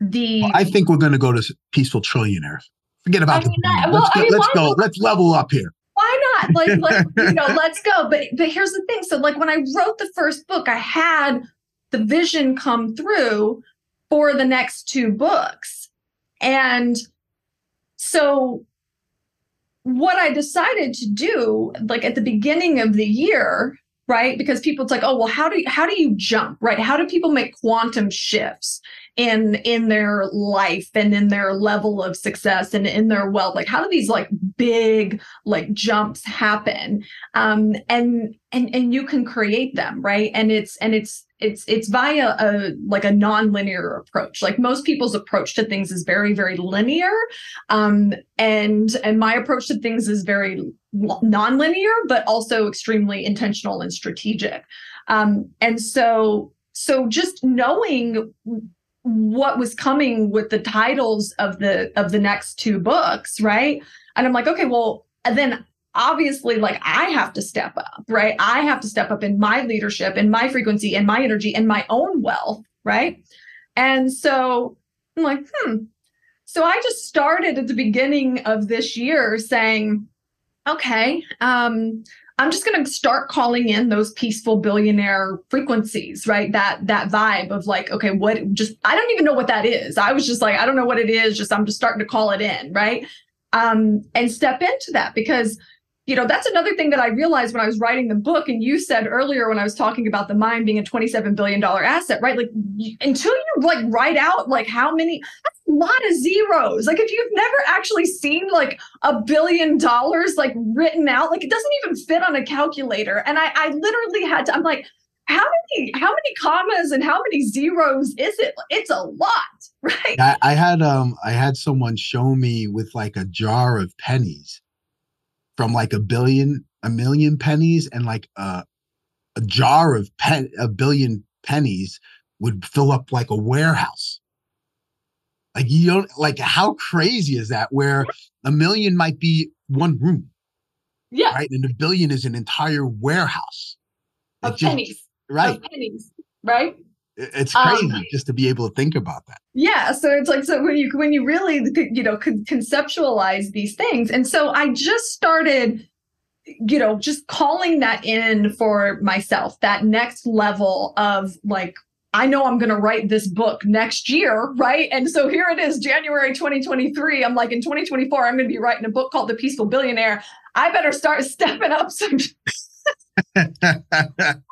the. Well, I think we're going to go to Peaceful Trillionaire. Forget about I mean, the. That, well, let's, I mean, let's go. Let's level up here why not like let, you know let's go but but here's the thing so like when i wrote the first book i had the vision come through for the next two books. And so what I decided to do, like at the beginning of the year, right? Because people it's like, oh, well, how do you how do you jump, right? How do people make quantum shifts in in their life and in their level of success and in their wealth? Like how do these like big like jumps happen? Um and and and you can create them, right? And it's and it's it's it's via a like a non-linear approach. Like most people's approach to things is very very linear. Um and and my approach to things is very non-linear but also extremely intentional and strategic. Um and so so just knowing what was coming with the titles of the of the next two books right? And i'm like okay well then obviously like I have to step up, right? I have to step up in my leadership and my frequency and my energy and my own wealth, right? And so I'm like, hmm. So I just started at the beginning of this year saying, okay, um, I'm just going to start calling in those peaceful billionaire frequencies, right? That that vibe of like, okay, what just I don't even know what that is. I was just like, I don't know what it is, just I'm just starting to call it in, right? Um, and step into that because you know, that's another thing that I realized when I was writing the book. And you said earlier when I was talking about the mind being a $27 billion asset, right? Like until you like write out like how many, that's a lot of zeros. Like if you've never actually seen like a billion dollars like written out, like it doesn't even fit on a calculator. And I, I literally had to, I'm like, how many how many commas and how many zeros is it it's a lot right I, I, had um i had someone show me with like a jar of pennies from like a billion, a million pennies, and like a, a jar of pen, a billion pennies would fill up like a warehouse. Like you don't like how crazy is that? Where a million might be one room, yeah, right, and a billion is an entire warehouse of just, pennies, right? Of pennies, right? It's crazy um, just to be able to think about that yeah so it's like so when you when you really you know could conceptualize these things and so i just started you know just calling that in for myself that next level of like I know I'm going to write this book next year, right? And so here it is, January 2023. I'm like, in 2024, I'm going to be writing a book called The Peaceful Billionaire. I better start stepping up some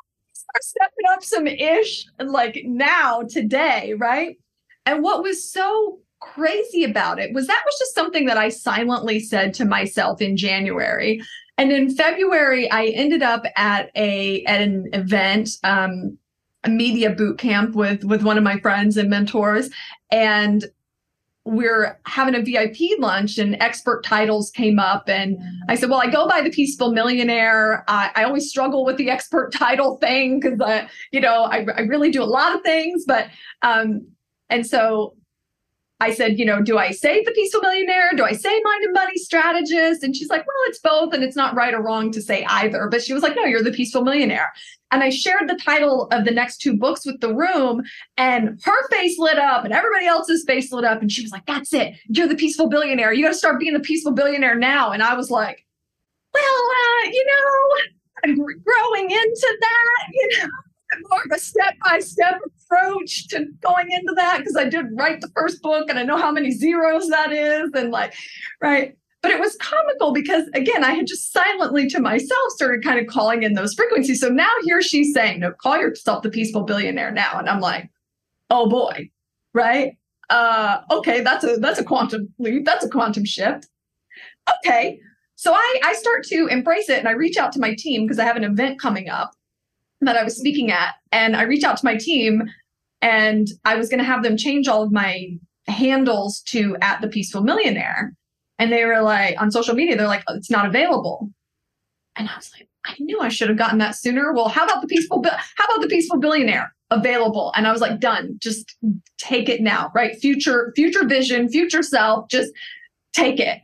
stepping up some ish like now today, right? And what was so crazy about it was that was just something that I silently said to myself in January. And in February, I ended up at a at an event, um, a media boot camp with with one of my friends and mentors, and we're having a VIP lunch and expert titles came up. And I said, Well, I go by the Peaceful Millionaire. I, I always struggle with the expert title thing because, uh, you know, I, I really do a lot of things. But, um, and so I said, you know, do I say the peaceful millionaire? Do I say mind and money strategist? And she's like, well, it's both. And it's not right or wrong to say either. But she was like, no, you're the peaceful millionaire. And I shared the title of the next two books with the room, and her face lit up and everybody else's face lit up. And she was like, that's it. You're the peaceful billionaire. You got to start being the peaceful billionaire now. And I was like, well, uh, you know, I'm growing into that, you know more of a step by step approach to going into that because I did write the first book and I know how many zeros that is and like, right. But it was comical because again, I had just silently to myself started kind of calling in those frequencies. So now here she's saying, no, call yourself the peaceful billionaire now. And I'm like, oh boy, right? Uh, okay, that's a that's a quantum leap, that's a quantum shift. Okay. So I, I start to embrace it and I reach out to my team because I have an event coming up that I was speaking at. And I reached out to my team and I was going to have them change all of my handles to at the peaceful millionaire. And they were like, on social media, they're like, oh, it's not available. And I was like, I knew I should have gotten that sooner. Well, how about the peaceful, how about the peaceful billionaire available? And I was like, done, just take it now, right? Future, future vision, future self, just take it.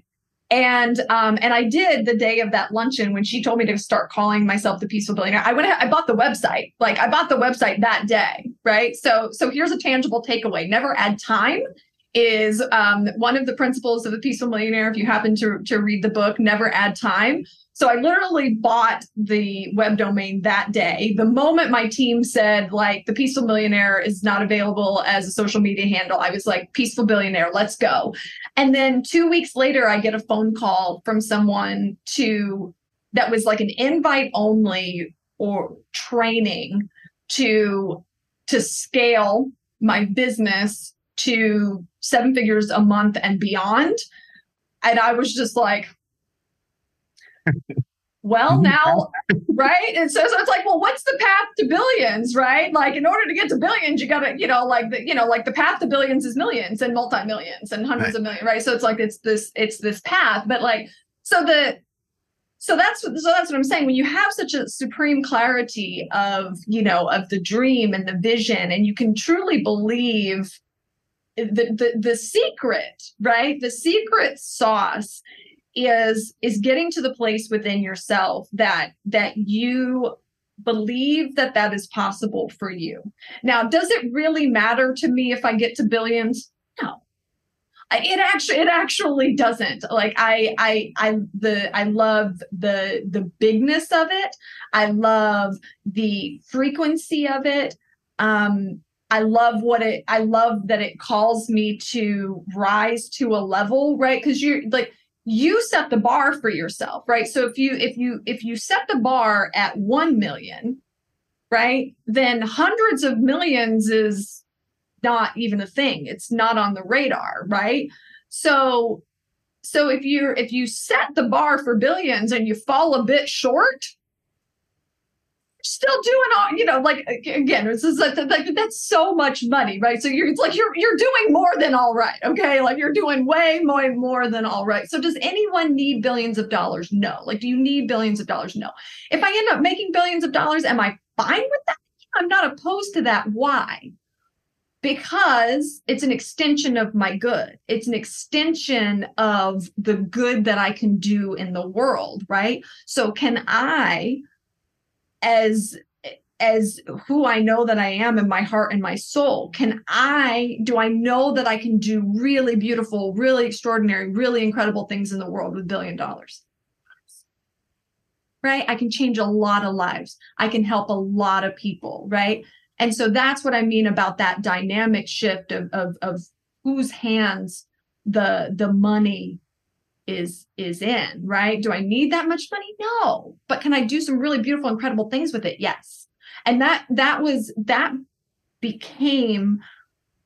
And um, and I did the day of that luncheon when she told me to start calling myself the peaceful billionaire. I went I bought the website. Like I bought the website that day, right? So so here's a tangible takeaway. Never add time is um, one of the principles of the peaceful millionaire. If you happen to to read the book, never add time. So I literally bought the web domain that day. The moment my team said, like, the Peaceful Millionaire is not available as a social media handle, I was like, Peaceful Billionaire, let's go. And then two weeks later, I get a phone call from someone to that was like an invite only or training to to scale my business to seven figures a month and beyond. And I was just like, well now right? And so, so it's like well what's the path to billions right? Like in order to get to billions you gotta you know like the you know like the path to billions is millions and multi-millions and hundreds right. of millions right? So it's like it's this it's this path but like so the so that's so that's what i'm saying. When you have such a supreme clarity of you know of the dream and the vision and you can truly believe the the, the secret right? The secret sauce is is getting to the place within yourself that that you believe that that is possible for you. Now does it really matter to me if i get to billions? No. It actually it actually doesn't. Like i i i the i love the the bigness of it. I love the frequency of it. Um i love what it i love that it calls me to rise to a level right? Because you're like you set the bar for yourself right? So if you if you if you set the bar at 1 million right then hundreds of millions is not even a thing. It's not on the radar right? So so if you're if you set the bar for billions and you fall a bit short still doing all you know like again just like, like that's so much money right? So you're it's like you're you're doing more than all right okay? Like you're doing way more more than all right. So does anyone need billions of dollars? No. Like do you need billions of dollars? No. If i end up making billions of dollars am i fine with that? I'm not opposed to that. Why? Because it's an extension of my good. It's an extension of the good that I can do in the world, right? So can I as as who I know that I am in my heart and my soul? Can I, do I know that I can do really beautiful, really extraordinary, really incredible things in the world with billion dollars? Right? I can change a lot of lives. I can help a lot of people, right? And so that's what I mean about that dynamic shift of of, of whose hands the the money is is in right? Do i need that much money? No. But can i do some really beautiful incredible things with it? Yes. And that that was that became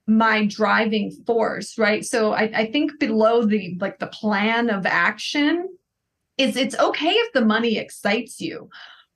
my driving force right? So i, I think below the like the plan of action is it's okay if the money excites you.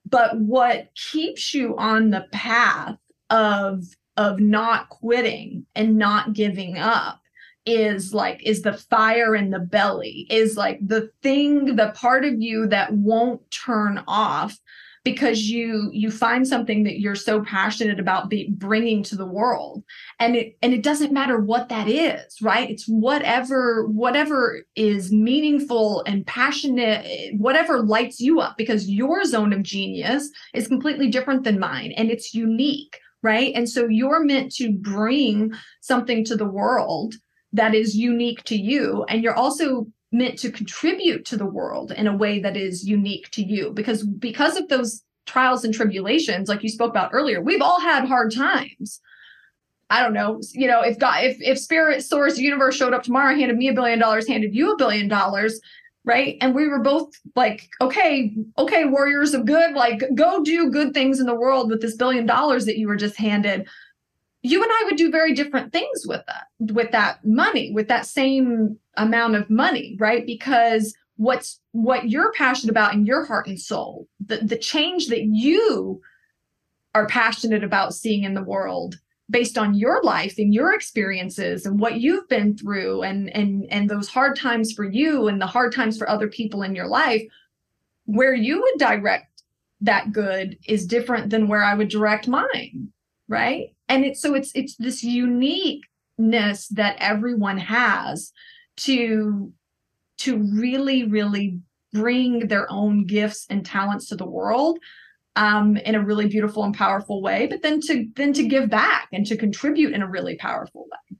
But what keeps you on the path of of not quitting and not giving up is like is the fire in the belly is like the thing the part of you that won't turn off because you you find something that you're so passionate about be, bringing to the world. And it and it doesn't matter what that is right? It's whatever whatever is meaningful and passionate whatever lights you up because your zone of genius is completely different than mine and it's unique right? And so you're meant to bring something to the world that is unique to you and you're also meant to contribute to the world in a way that is unique to you. Because because of those trials and tribulations like you spoke about earlier we've all had hard times. I don't know you know if god if if spirit source universe showed up tomorrow handed me a billion dollars handed you a billion dollars right? And we were both like okay okay warriors of good like go do good things in the world with this billion dollars that you were just handed you and I would do very different things with that, with that money, with that same amount of money, right? Because what's what you're passionate about in your heart and soul, the, the change that you are passionate about seeing in the world based on your life and your experiences and what you've been through and and and those hard times for you and the hard times for other people in your life where you would direct that good is different than where I would direct mine right and it's so it's it's this uniqueness that everyone has to to really really bring their own gifts and talents to the world um, in a really beautiful and powerful way but then to then to give back and to contribute in a really powerful way.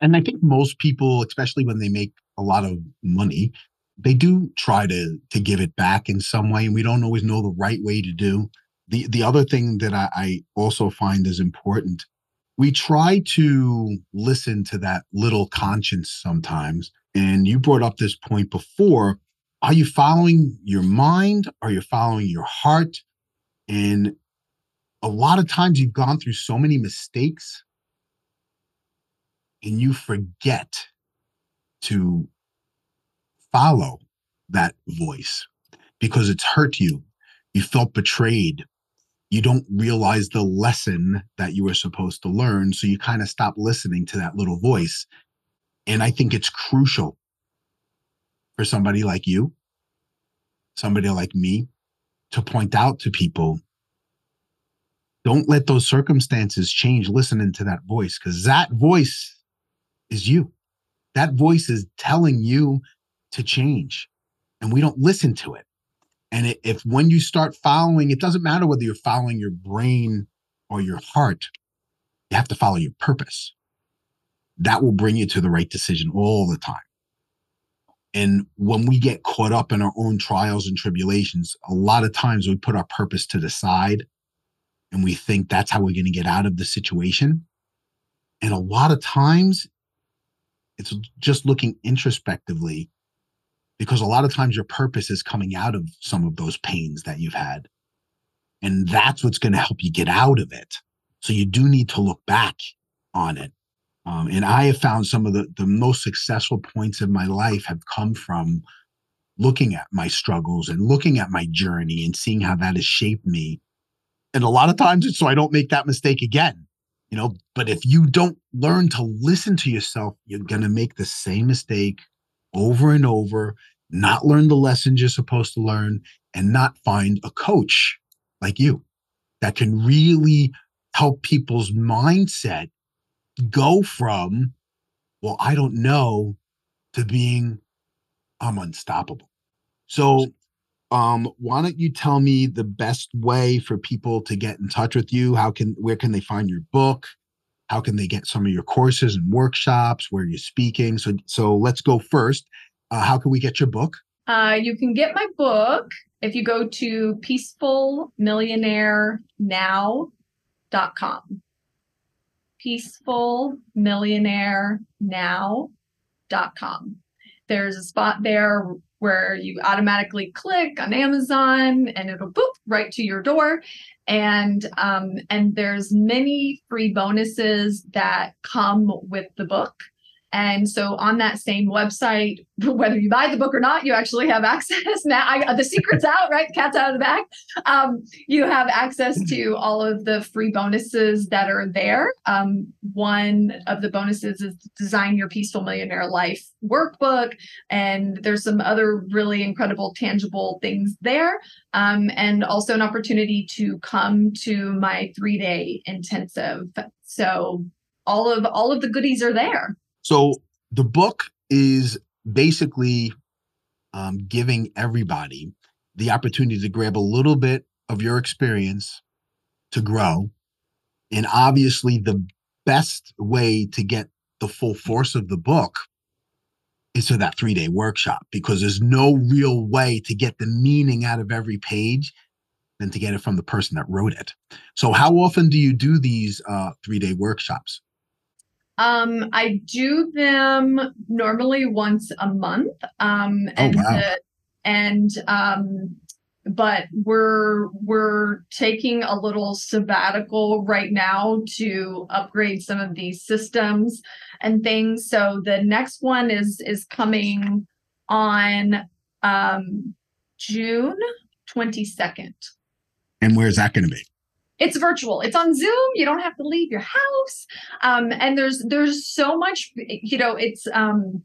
And i think most people especially when they make a lot of money they do try to to give it back in some way and we don't always know the right way to do the the other thing that I, I also find is important we try to listen to that little conscience sometimes. And you brought up this point before. Are you following your mind? Are you following your heart? And a lot of times you've gone through so many mistakes and you forget to follow that voice because it's hurt you. You felt betrayed you don't realize the lesson that you were supposed to learn. So you kind of stop listening to that little voice. And I think it's crucial for somebody like you, somebody like me, to point out to people don't let those circumstances change listening to that voice because that voice is you. That voice is telling you to change, and we don't listen to it. And if when you start following, it doesn't matter whether you're following your brain or your heart, you have to follow your purpose. That will bring you to the right decision all the time. And when we get caught up in our own trials and tribulations, a lot of times we put our purpose to the side and we think that's how we're going to get out of the situation. And a lot of times it's just looking introspectively because a lot of times your purpose is coming out of some of those pains that you've had. And that's what's going to help you get out of it. So you do need to look back on it. Um, and I have found some of the, the most successful points in my life have come from looking at my struggles and looking at my journey and seeing how that has shaped me. And a lot of times it's so I don't make that mistake again. You know, but if you don't learn to listen to yourself, you're going to make the same mistake over and over, not learn the lessons you're supposed to learn, and not find a coach like you that can really help people's mindset go from, well, I don't know, to being, I'm unstoppable. So, um, why don't you tell me the best way for people to get in touch with you? How can, where can they find your book? How can they get some of your courses and workshops where you're speaking? So, so let's go first. Uh, how can we get your book? Uh, you can get my book if you go to peacefulmillionairenow.com. Peacefulmillionairenow.com. There's a spot there where you automatically click on Amazon and it'll boop right to your door. And um, and there's many free bonuses that come with the book. And so on that same website, whether you buy the book or not, you actually have access now. I, the secret's out, right? The Cat's out of the bag. Um, you have access to all of the free bonuses that are there. Um, one of the bonuses is Design Your Peaceful Millionaire Life workbook. And there's some other really incredible, tangible things there. Um, and also an opportunity to come to my three day intensive. So all of all of the goodies are there. So the book is basically um, giving everybody the opportunity to grab a little bit of your experience to grow. And obviously, the best way to get the full force of the book is to that three day workshop because there's no real way to get the meaning out of every page than to get it from the person that wrote it. So, how often do you do these uh, three day workshops? Um, I do them normally once a month. Um, Oh, and wow. the, and um, but we're we're taking a little sabbatical right now to upgrade some of these systems and things. So the next one is is coming on um June 22nd. And where's that going to be? It's virtual. It's on zoom. You don't have to leave your house. Um, and there's there's so much you know it's um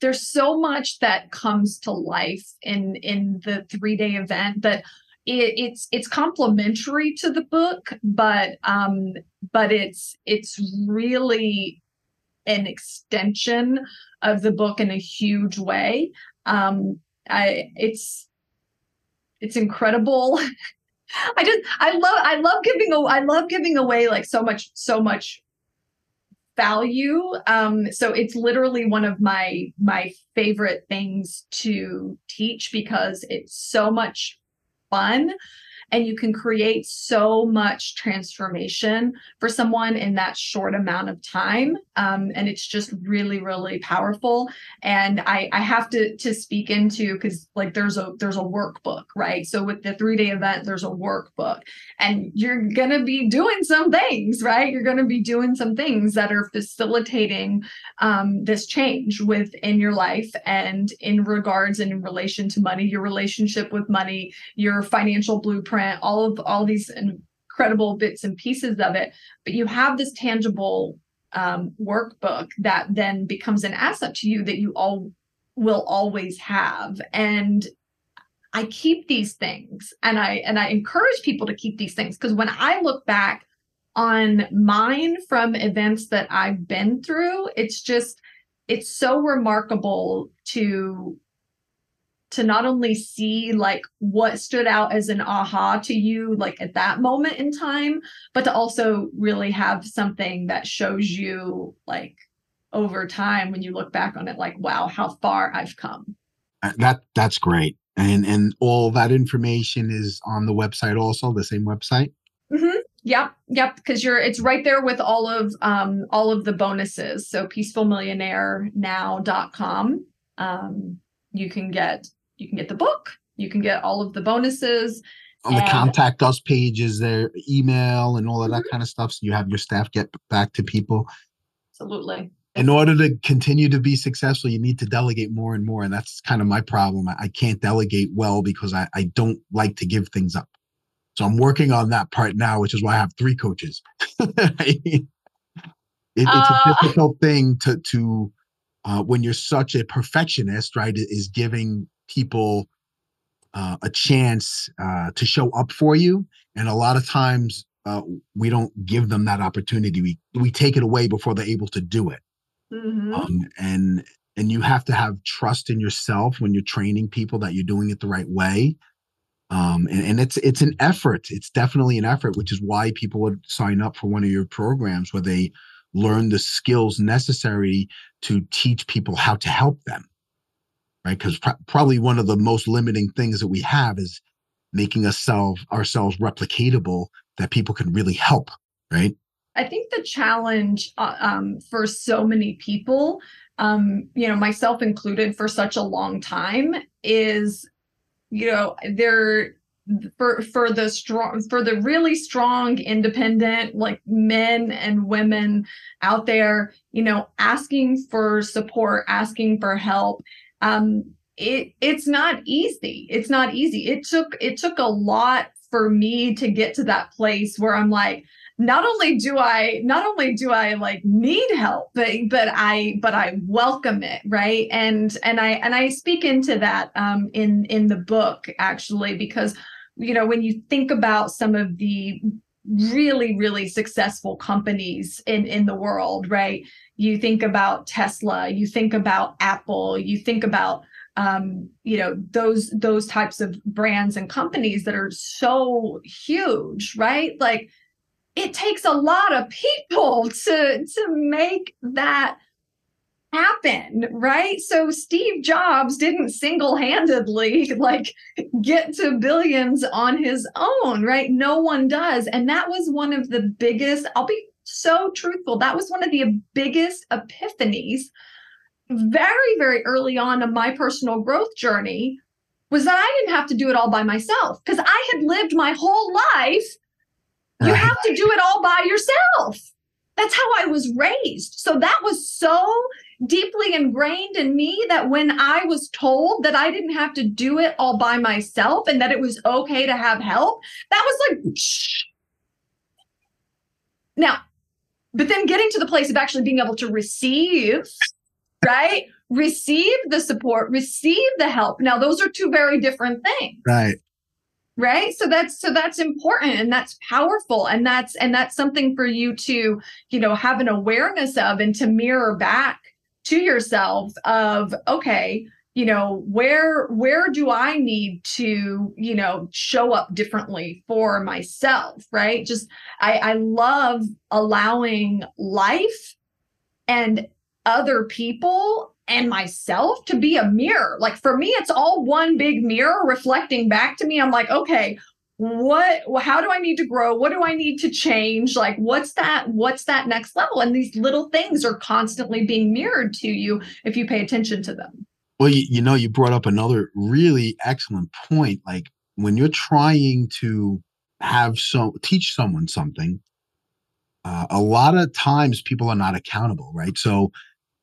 there's so much that comes to life in in the three day event that it, it's it's complementary to the book but um but it's it's really an extension of the book in a huge way. Um i it's it's incredible I just I love I love giving I love giving away like so much so much value. Um so it's literally one of my my favorite things to teach because it's so much fun and you can create so much transformation for someone in that short amount of time. Um, and it's just really really powerful. And i i have to to speak into because like there's a there's a workbook right? So with the three day event there's a workbook. And you're gonna be doing some things right? You're gonna be doing some things that are facilitating um, this change within your life. And in regards and in relation to money your relationship with money your financial blueprint all of all these incredible bits and pieces of it but you have this tangible um, workbook that then becomes an asset to you that you all will always have. And i keep these things and i and i encourage people to keep these things because when i look back on mine from events that i've been through it's just it's so remarkable to to not only see like what stood out as an aha to you like at that moment in time but to also really have something that shows you like over time when you look back on it like wow how far i've come Uh, That that's great. And and all that information is on the website also, the same website. hmm Yep, yep. Because you're, it's right there with all of um all of the bonuses. So peacefulmillionairenow.com. Um, you can get you can get the book, you can get all of the bonuses. On the And- contact us page is their email and all of that Mhm. kind of stuff. So you have your staff get back to people. Absolutely. in order to continue to be successful, you need to delegate more and more. And that's kind of my problem. I, I can't delegate well because I, I don't like to give things up. So I'm working on that part now, which is why I have three coaches. it, it's Uh. a difficult thing to to uh, when you're such a perfectionist, right? Is giving people uh, a chance uh, to show up for you, and a lot of times uh, we don't give them that opportunity. We we take it away before they're able to do it Mhm. um, and and you have to have trust in yourself when you're training people that you're doing it the right way um, and, and it's it's an effort it's definitely an effort which is why people would sign up for one of your programs where they learn the skills necessary to teach people how to help them right? Because pr- probably one of the most limiting things that we have is making ourselves ourselves replicatable that people can really help right? I think the challenge uh, um, for so many people, um, you know, myself included, for such a long time, is, you know, they're for for the strong for the really strong independent like men and women out there you know asking for support asking for help um it it's not easy. It's not easy. It took it took a lot for me to get to that place where i'm like not only do i not only do i like need help but but i but i welcome it right? And and i and i speak into that um in in the book actually because you know when you think about some of the really really successful companies in in the world right you think about tesla you think about apple you think about um you know those those types of brands and companies that are so huge right? Like it takes a lot of people to to make that happen right? So steve jobs didn't single-handedly like get to billions on his own right? No one does. And that was one of the biggest i'll be so truthful. That was one of the biggest epiphanies very very early on in my personal growth journey was that i didn't have to do it all by myself because i had lived my whole life. You have to do it all by yourself. That's how i was raised. So that was so deeply ingrained in me that when i was told that i didn't have to do it all by myself and that it was okay to have help that was like shh. now but then getting to the place of actually being able to receive right? Receive the support receive the help. Now those are two very different things. Right. Right? So that's so that's important and that's powerful and that's and that's something for you to you know have an awareness of and to mirror back to yourself of okay you know where where do i need to you know show up differently for myself right just i i love allowing life and other people and myself to be a mirror. Like for me, it's all one big mirror reflecting back to me. I'm like, okay, what how do I need to grow? What do I need to change? Like what's that what's that next level? And these little things are constantly being mirrored to you if you pay attention to them. Well, you, you know, you brought up another really excellent point. Like when you're trying to have so teach someone something, uh, a lot of times people are not accountable, right? So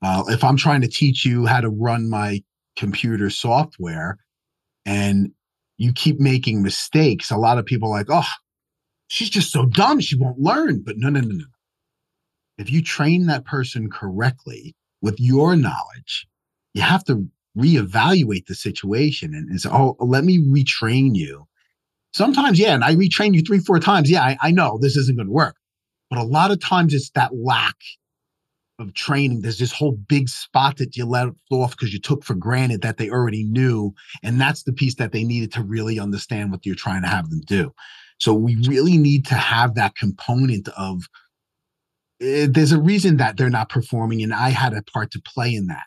uh, if I'm trying to teach you how to run my computer software, and you keep making mistakes, a lot of people like, oh, she's just so dumb, she won't learn. But no, no, no, no. If you train that person correctly with your knowledge, you have to reevaluate the situation and, and say, oh, let me retrain you. Sometimes, yeah, and I retrain you three, four times. Yeah, I, I know this isn't going to work. But a lot of times it's that lack of training. There's this whole big spot that you let off because you took for granted that they already knew. And that's the piece that they needed to really understand what you're trying to have them do. So we really need to have that component of eh, there's a reason that they're not performing, and I had a part to play in that.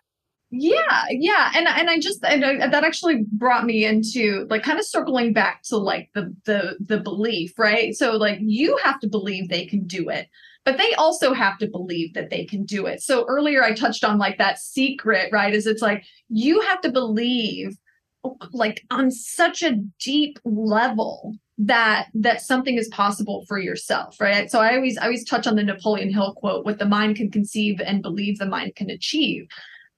Yeah, yeah, and and I just and I, that actually brought me into like kind of circling back to like the the the belief, right? So like you have to believe they can do it, but they also have to believe that they can do it. So earlier I touched on like that secret, right? Is it's like you have to believe oh, like on such a deep level that that something is possible for yourself right so i always i always touch on the napoleon hill quote what the mind can conceive and believe the mind can achieve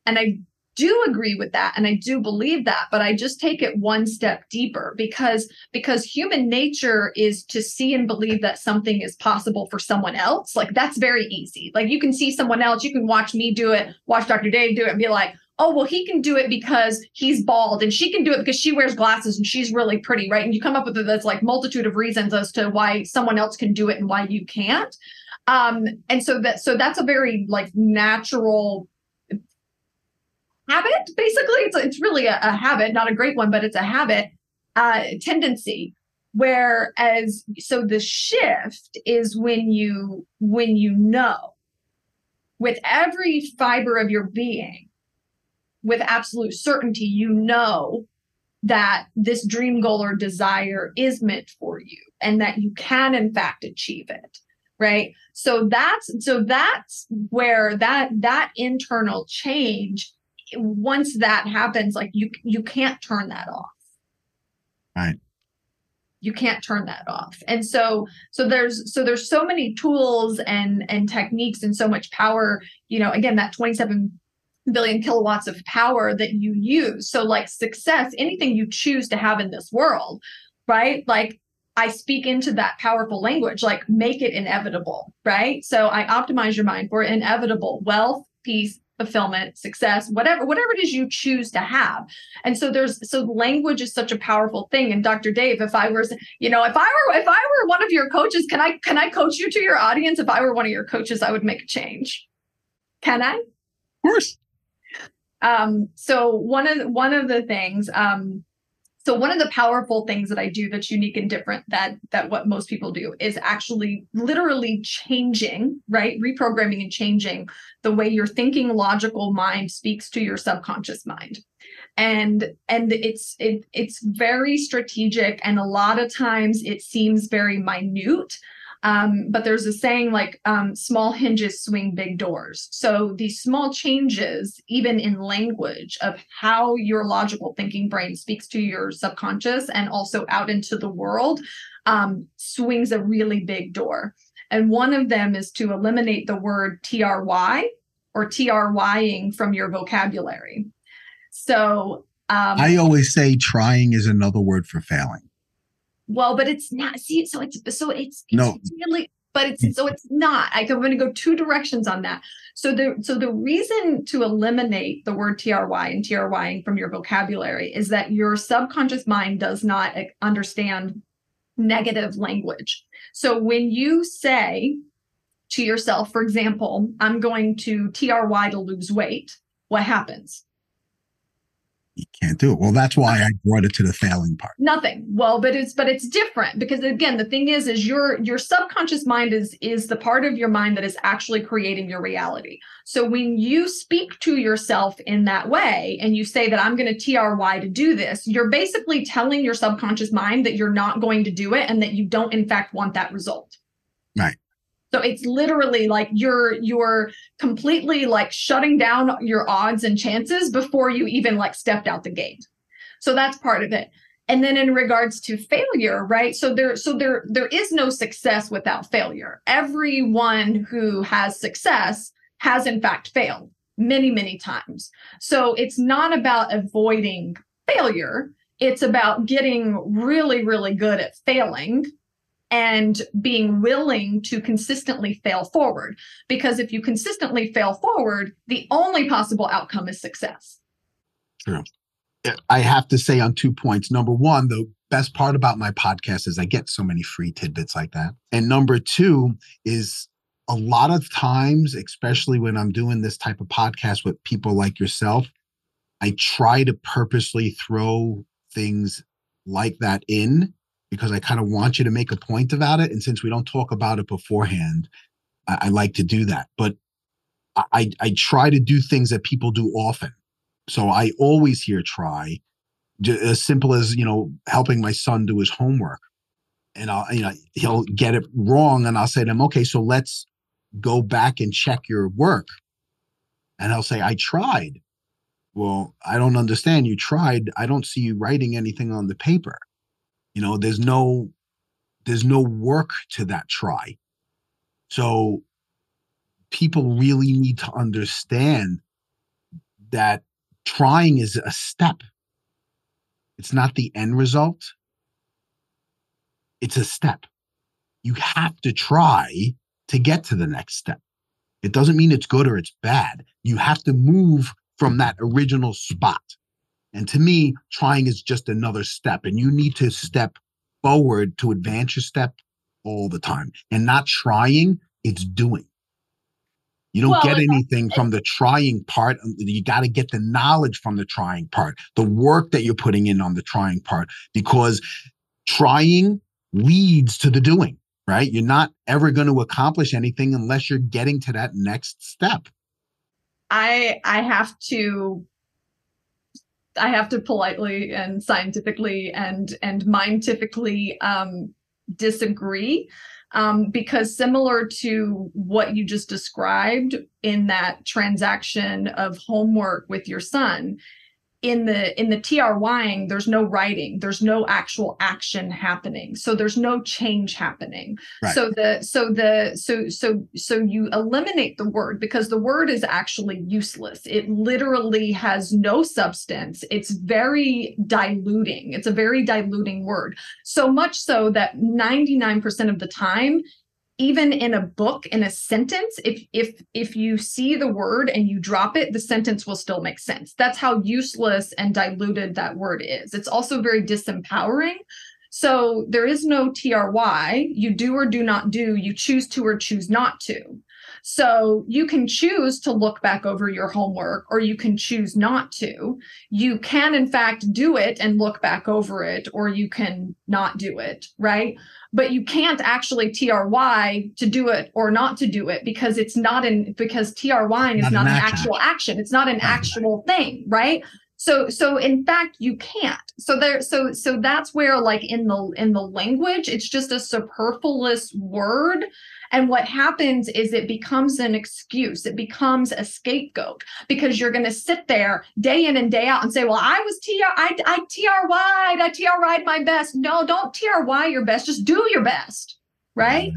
and I do agree with that and I do believe that, but I just take it one step deeper because because human nature is to see and believe that something is possible for someone else. Like that's very easy. Like you can see someone else, you can watch me do it, watch Dr. Dave do it and be like, "Oh, well he can do it because he's bald and she can do it because she wears glasses and she's really pretty, right?" And you come up with this like multitude of reasons as to why someone else can do it and why you can't. Um and so that so that's a very like natural habit basically it's, it's really a, a habit not a great one but it's a habit uh, tendency whereas so the shift is when you when you know with every fiber of your being with absolute certainty you know that this dream goal or desire is meant for you and that you can in fact achieve it right? So that's so that's where that that internal change once that happens like you you can't turn that off. Right. You can't turn that off. And so so there's so there's so many tools and and techniques and so much power you know again that 27 billion kilowatts of power that you use. So like success anything you choose to have in this world right? Like I speak into that powerful language, like make it inevitable, right? So I optimize your mind for inevitable wealth, peace, fulfillment success whatever whatever it is you choose to have. And so there's so language is such a powerful thing. And dr dave if i were you know if i were if i were one of your coaches can i can i coach you to your audience? If i were one of your coaches i would make a change. Can i? Of course. Um so one of one of the things um so one of the powerful things that i do that's unique and different that that what most people do is actually literally changing right? Reprogramming and changing the way your thinking logical mind speaks to your subconscious mind and and it's it, it's very strategic and a lot of times it seems very minute um, but there's a saying like um, small hinges swing big doors. So these small changes, even in language, of how your logical thinking brain speaks to your subconscious and also out into the world, um, swings a really big door. And one of them is to eliminate the word TRY or TRYing from your vocabulary. So um, I always say trying is another word for failing. Well, but it's not. See, so it's so it's, it's no. really, but it's so it's not. I, I'm going to go two directions on that. So the so the reason to eliminate the word try and trying from your vocabulary is that your subconscious mind does not understand negative language. So when you say to yourself, for example, I'm going to try to lose weight, what happens? You can't do it. Well, that's why I brought it to the failing part. Nothing. Well, but it's but it's different because again, the thing is, is your your subconscious mind is is the part of your mind that is actually creating your reality. So when you speak to yourself in that way and you say that I'm going to TRY to do this, you're basically telling your subconscious mind that you're not going to do it and that you don't in fact want that result. Right. So it's literally like you're you're completely like shutting down your odds and chances before you even like stepped out the gate. So that's part of it. And then in regards to failure, right? So there so there there is no success without failure. Everyone who has success has in fact failed many many times. So it's not about avoiding failure. It's about getting really really good at failing and being willing to consistently fail forward. Because if you consistently fail forward, the only possible outcome is success. True. I have to say on two points. Number one, the best part about my podcast is I get so many free tidbits like that. And number two is a lot of times, especially when I'm doing this type of podcast with people like yourself, I try to purposely throw things like that in because I kind of want you to make a point about it. And since we don't talk about it beforehand, I, I like to do that. But I, I try to do things that people do often. So I always hear try, as simple as, you know, helping my son do his homework. And I'll, you know, he'll get it wrong. And I'll say to him, okay, so let's go back and check your work. And he'll say, I tried. Well, I don't understand. You tried. I don't see you writing anything on the paper. You know, there's no there's no work to that try. So people really need to understand that trying is a step. It's not the end result. It's a step. You have to try to get to the next step. It doesn't mean it's good or it's bad. You have to move from that original spot. And to me, trying is just another step, and you need to step forward to advance your step all the time. And not trying, it's doing. You don't Well, get anything from the trying part. um, You got to get the knowledge from the trying part, the work that you're putting in on the trying part, because trying leads to the doing, right? You're not ever going to accomplish anything unless you're getting to that next step. I I have to I have to politely and scientifically and and mindtifically um, disagree um, because similar to what you just described in that transaction of homework with your son in the in the TRYing there's no writing there's no actual action happening. So there's no change happening. Right. so the so the so so so you eliminate the word because the word is actually useless. It literally has no substance. It's very diluting. It's a very diluting word. So much so that 99% of the time even in a book in a sentence if if if you see the word and you drop it the sentence will still make sense. That's how useless and diluted that word is. It's also very disempowering. So there is no try you do or do not do. You choose to or choose not to so you can choose to look back over your homework or you can choose not to. You can in fact do it and look back over it or you can not do it right? But you can't actually try to do it or not to do it because it's not in because trying is Not not an an action. actual action. It's not an actual thing right so so in fact you can't. So there so so that's where like in the in the language it's just a superfluous word. And what happens is it becomes an excuse. It becomes a scapegoat because you're going to sit there day in and day out and say well i was tr i i try'd i try'd my best. No don't try your best. Just do your best right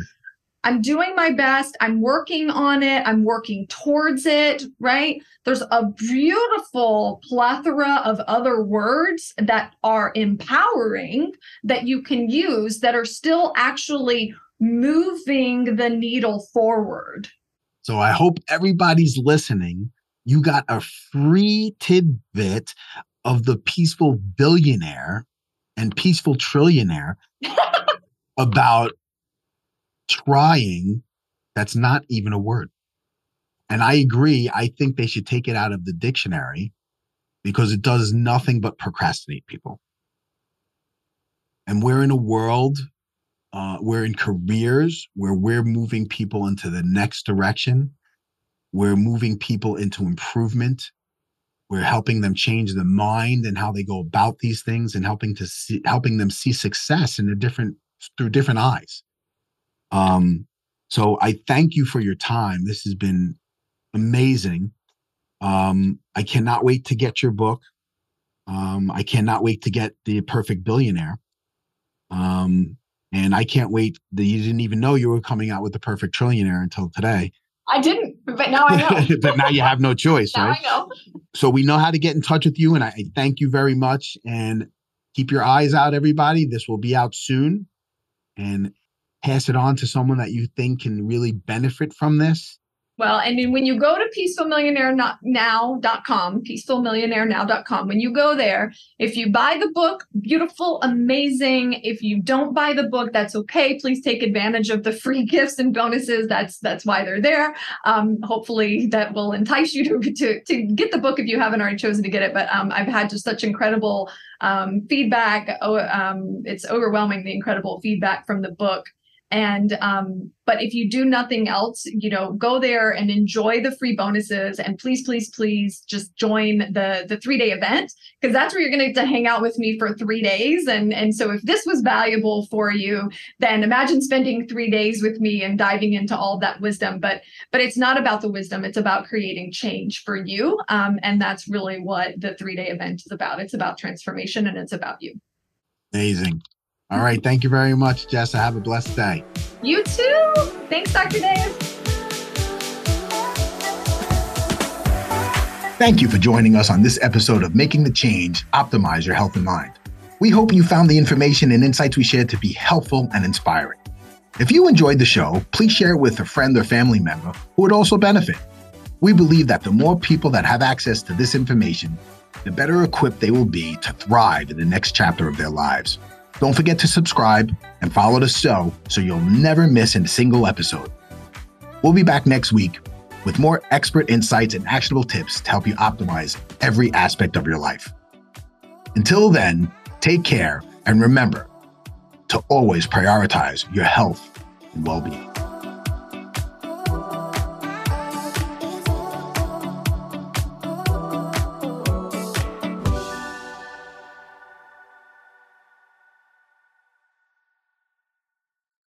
I'm doing my best. I'm working on it. I'm working towards it, right? There's a beautiful plethora of other words that are empowering that you can use that are still actually moving the needle forward. So I hope everybody's listening. You got a free tidbit of the peaceful billionaire and peaceful trillionaire about trying. That's not even a word. And I agree. I think they should take it out of the dictionary because it does nothing but procrastinate people. And we're in a world, uh, we're in careers where we're moving people into the next direction. We're moving people into improvement. We're helping them change the mind and how they go about these things and helping to see, helping them see success in a different through different eyes. Um, so I thank you for your time. This has been amazing. Um, I cannot wait to get your book. Um, I cannot wait to get the perfect billionaire. Um, and I can't wait that you didn't even know you were coming out with the perfect trillionaire until today. I didn't, but now I know. but now you have no choice, now right? I know. So we know how to get in touch with you, and I, I thank you very much. And keep your eyes out, everybody. This will be out soon, and pass it on to someone that you think can really benefit from this. Well, and then when you go to peacefulmillionairenow.com, peacefulmillionairenow.com, when you go there, if you buy the book, beautiful, amazing. If you don't buy the book, that's okay. Please take advantage of the free gifts and bonuses. That's that's why they're there. Um, hopefully that will entice you to, to to get the book if you haven't already chosen to get it. But um, I've had just such incredible um, feedback. Oh, um, it's overwhelming the incredible feedback from the book And um, but if you do nothing else, you know, go there and enjoy the free bonuses. And please, please, please just join the the three day event because that's where you're going to get to hang out with me for three days. And and so if this was valuable for you, then imagine spending three days with me and diving into all that wisdom. But but it's not about the wisdom; it's about creating change for you. Um, and that's really what the three day event is about. It's about transformation and it's about you. Amazing. All right. Thank you very much, Jessa. Have a blessed day. You too. Thanks, Dr. Dave. Thank you for joining us on this episode of Making the Change Optimize Your Health and Mind. We hope you found the information and insights we shared to be helpful and inspiring. If you enjoyed the show, please share it with a friend or family member who would also benefit. We believe that the more people that have access to this information, the better equipped they will be to thrive in the next chapter of their lives. Don't forget to subscribe and follow the show so you'll never miss a single episode. We'll be back next week with more expert insights and actionable tips to help you optimize every aspect of your life. Until then, take care and remember to always prioritize your health and well being.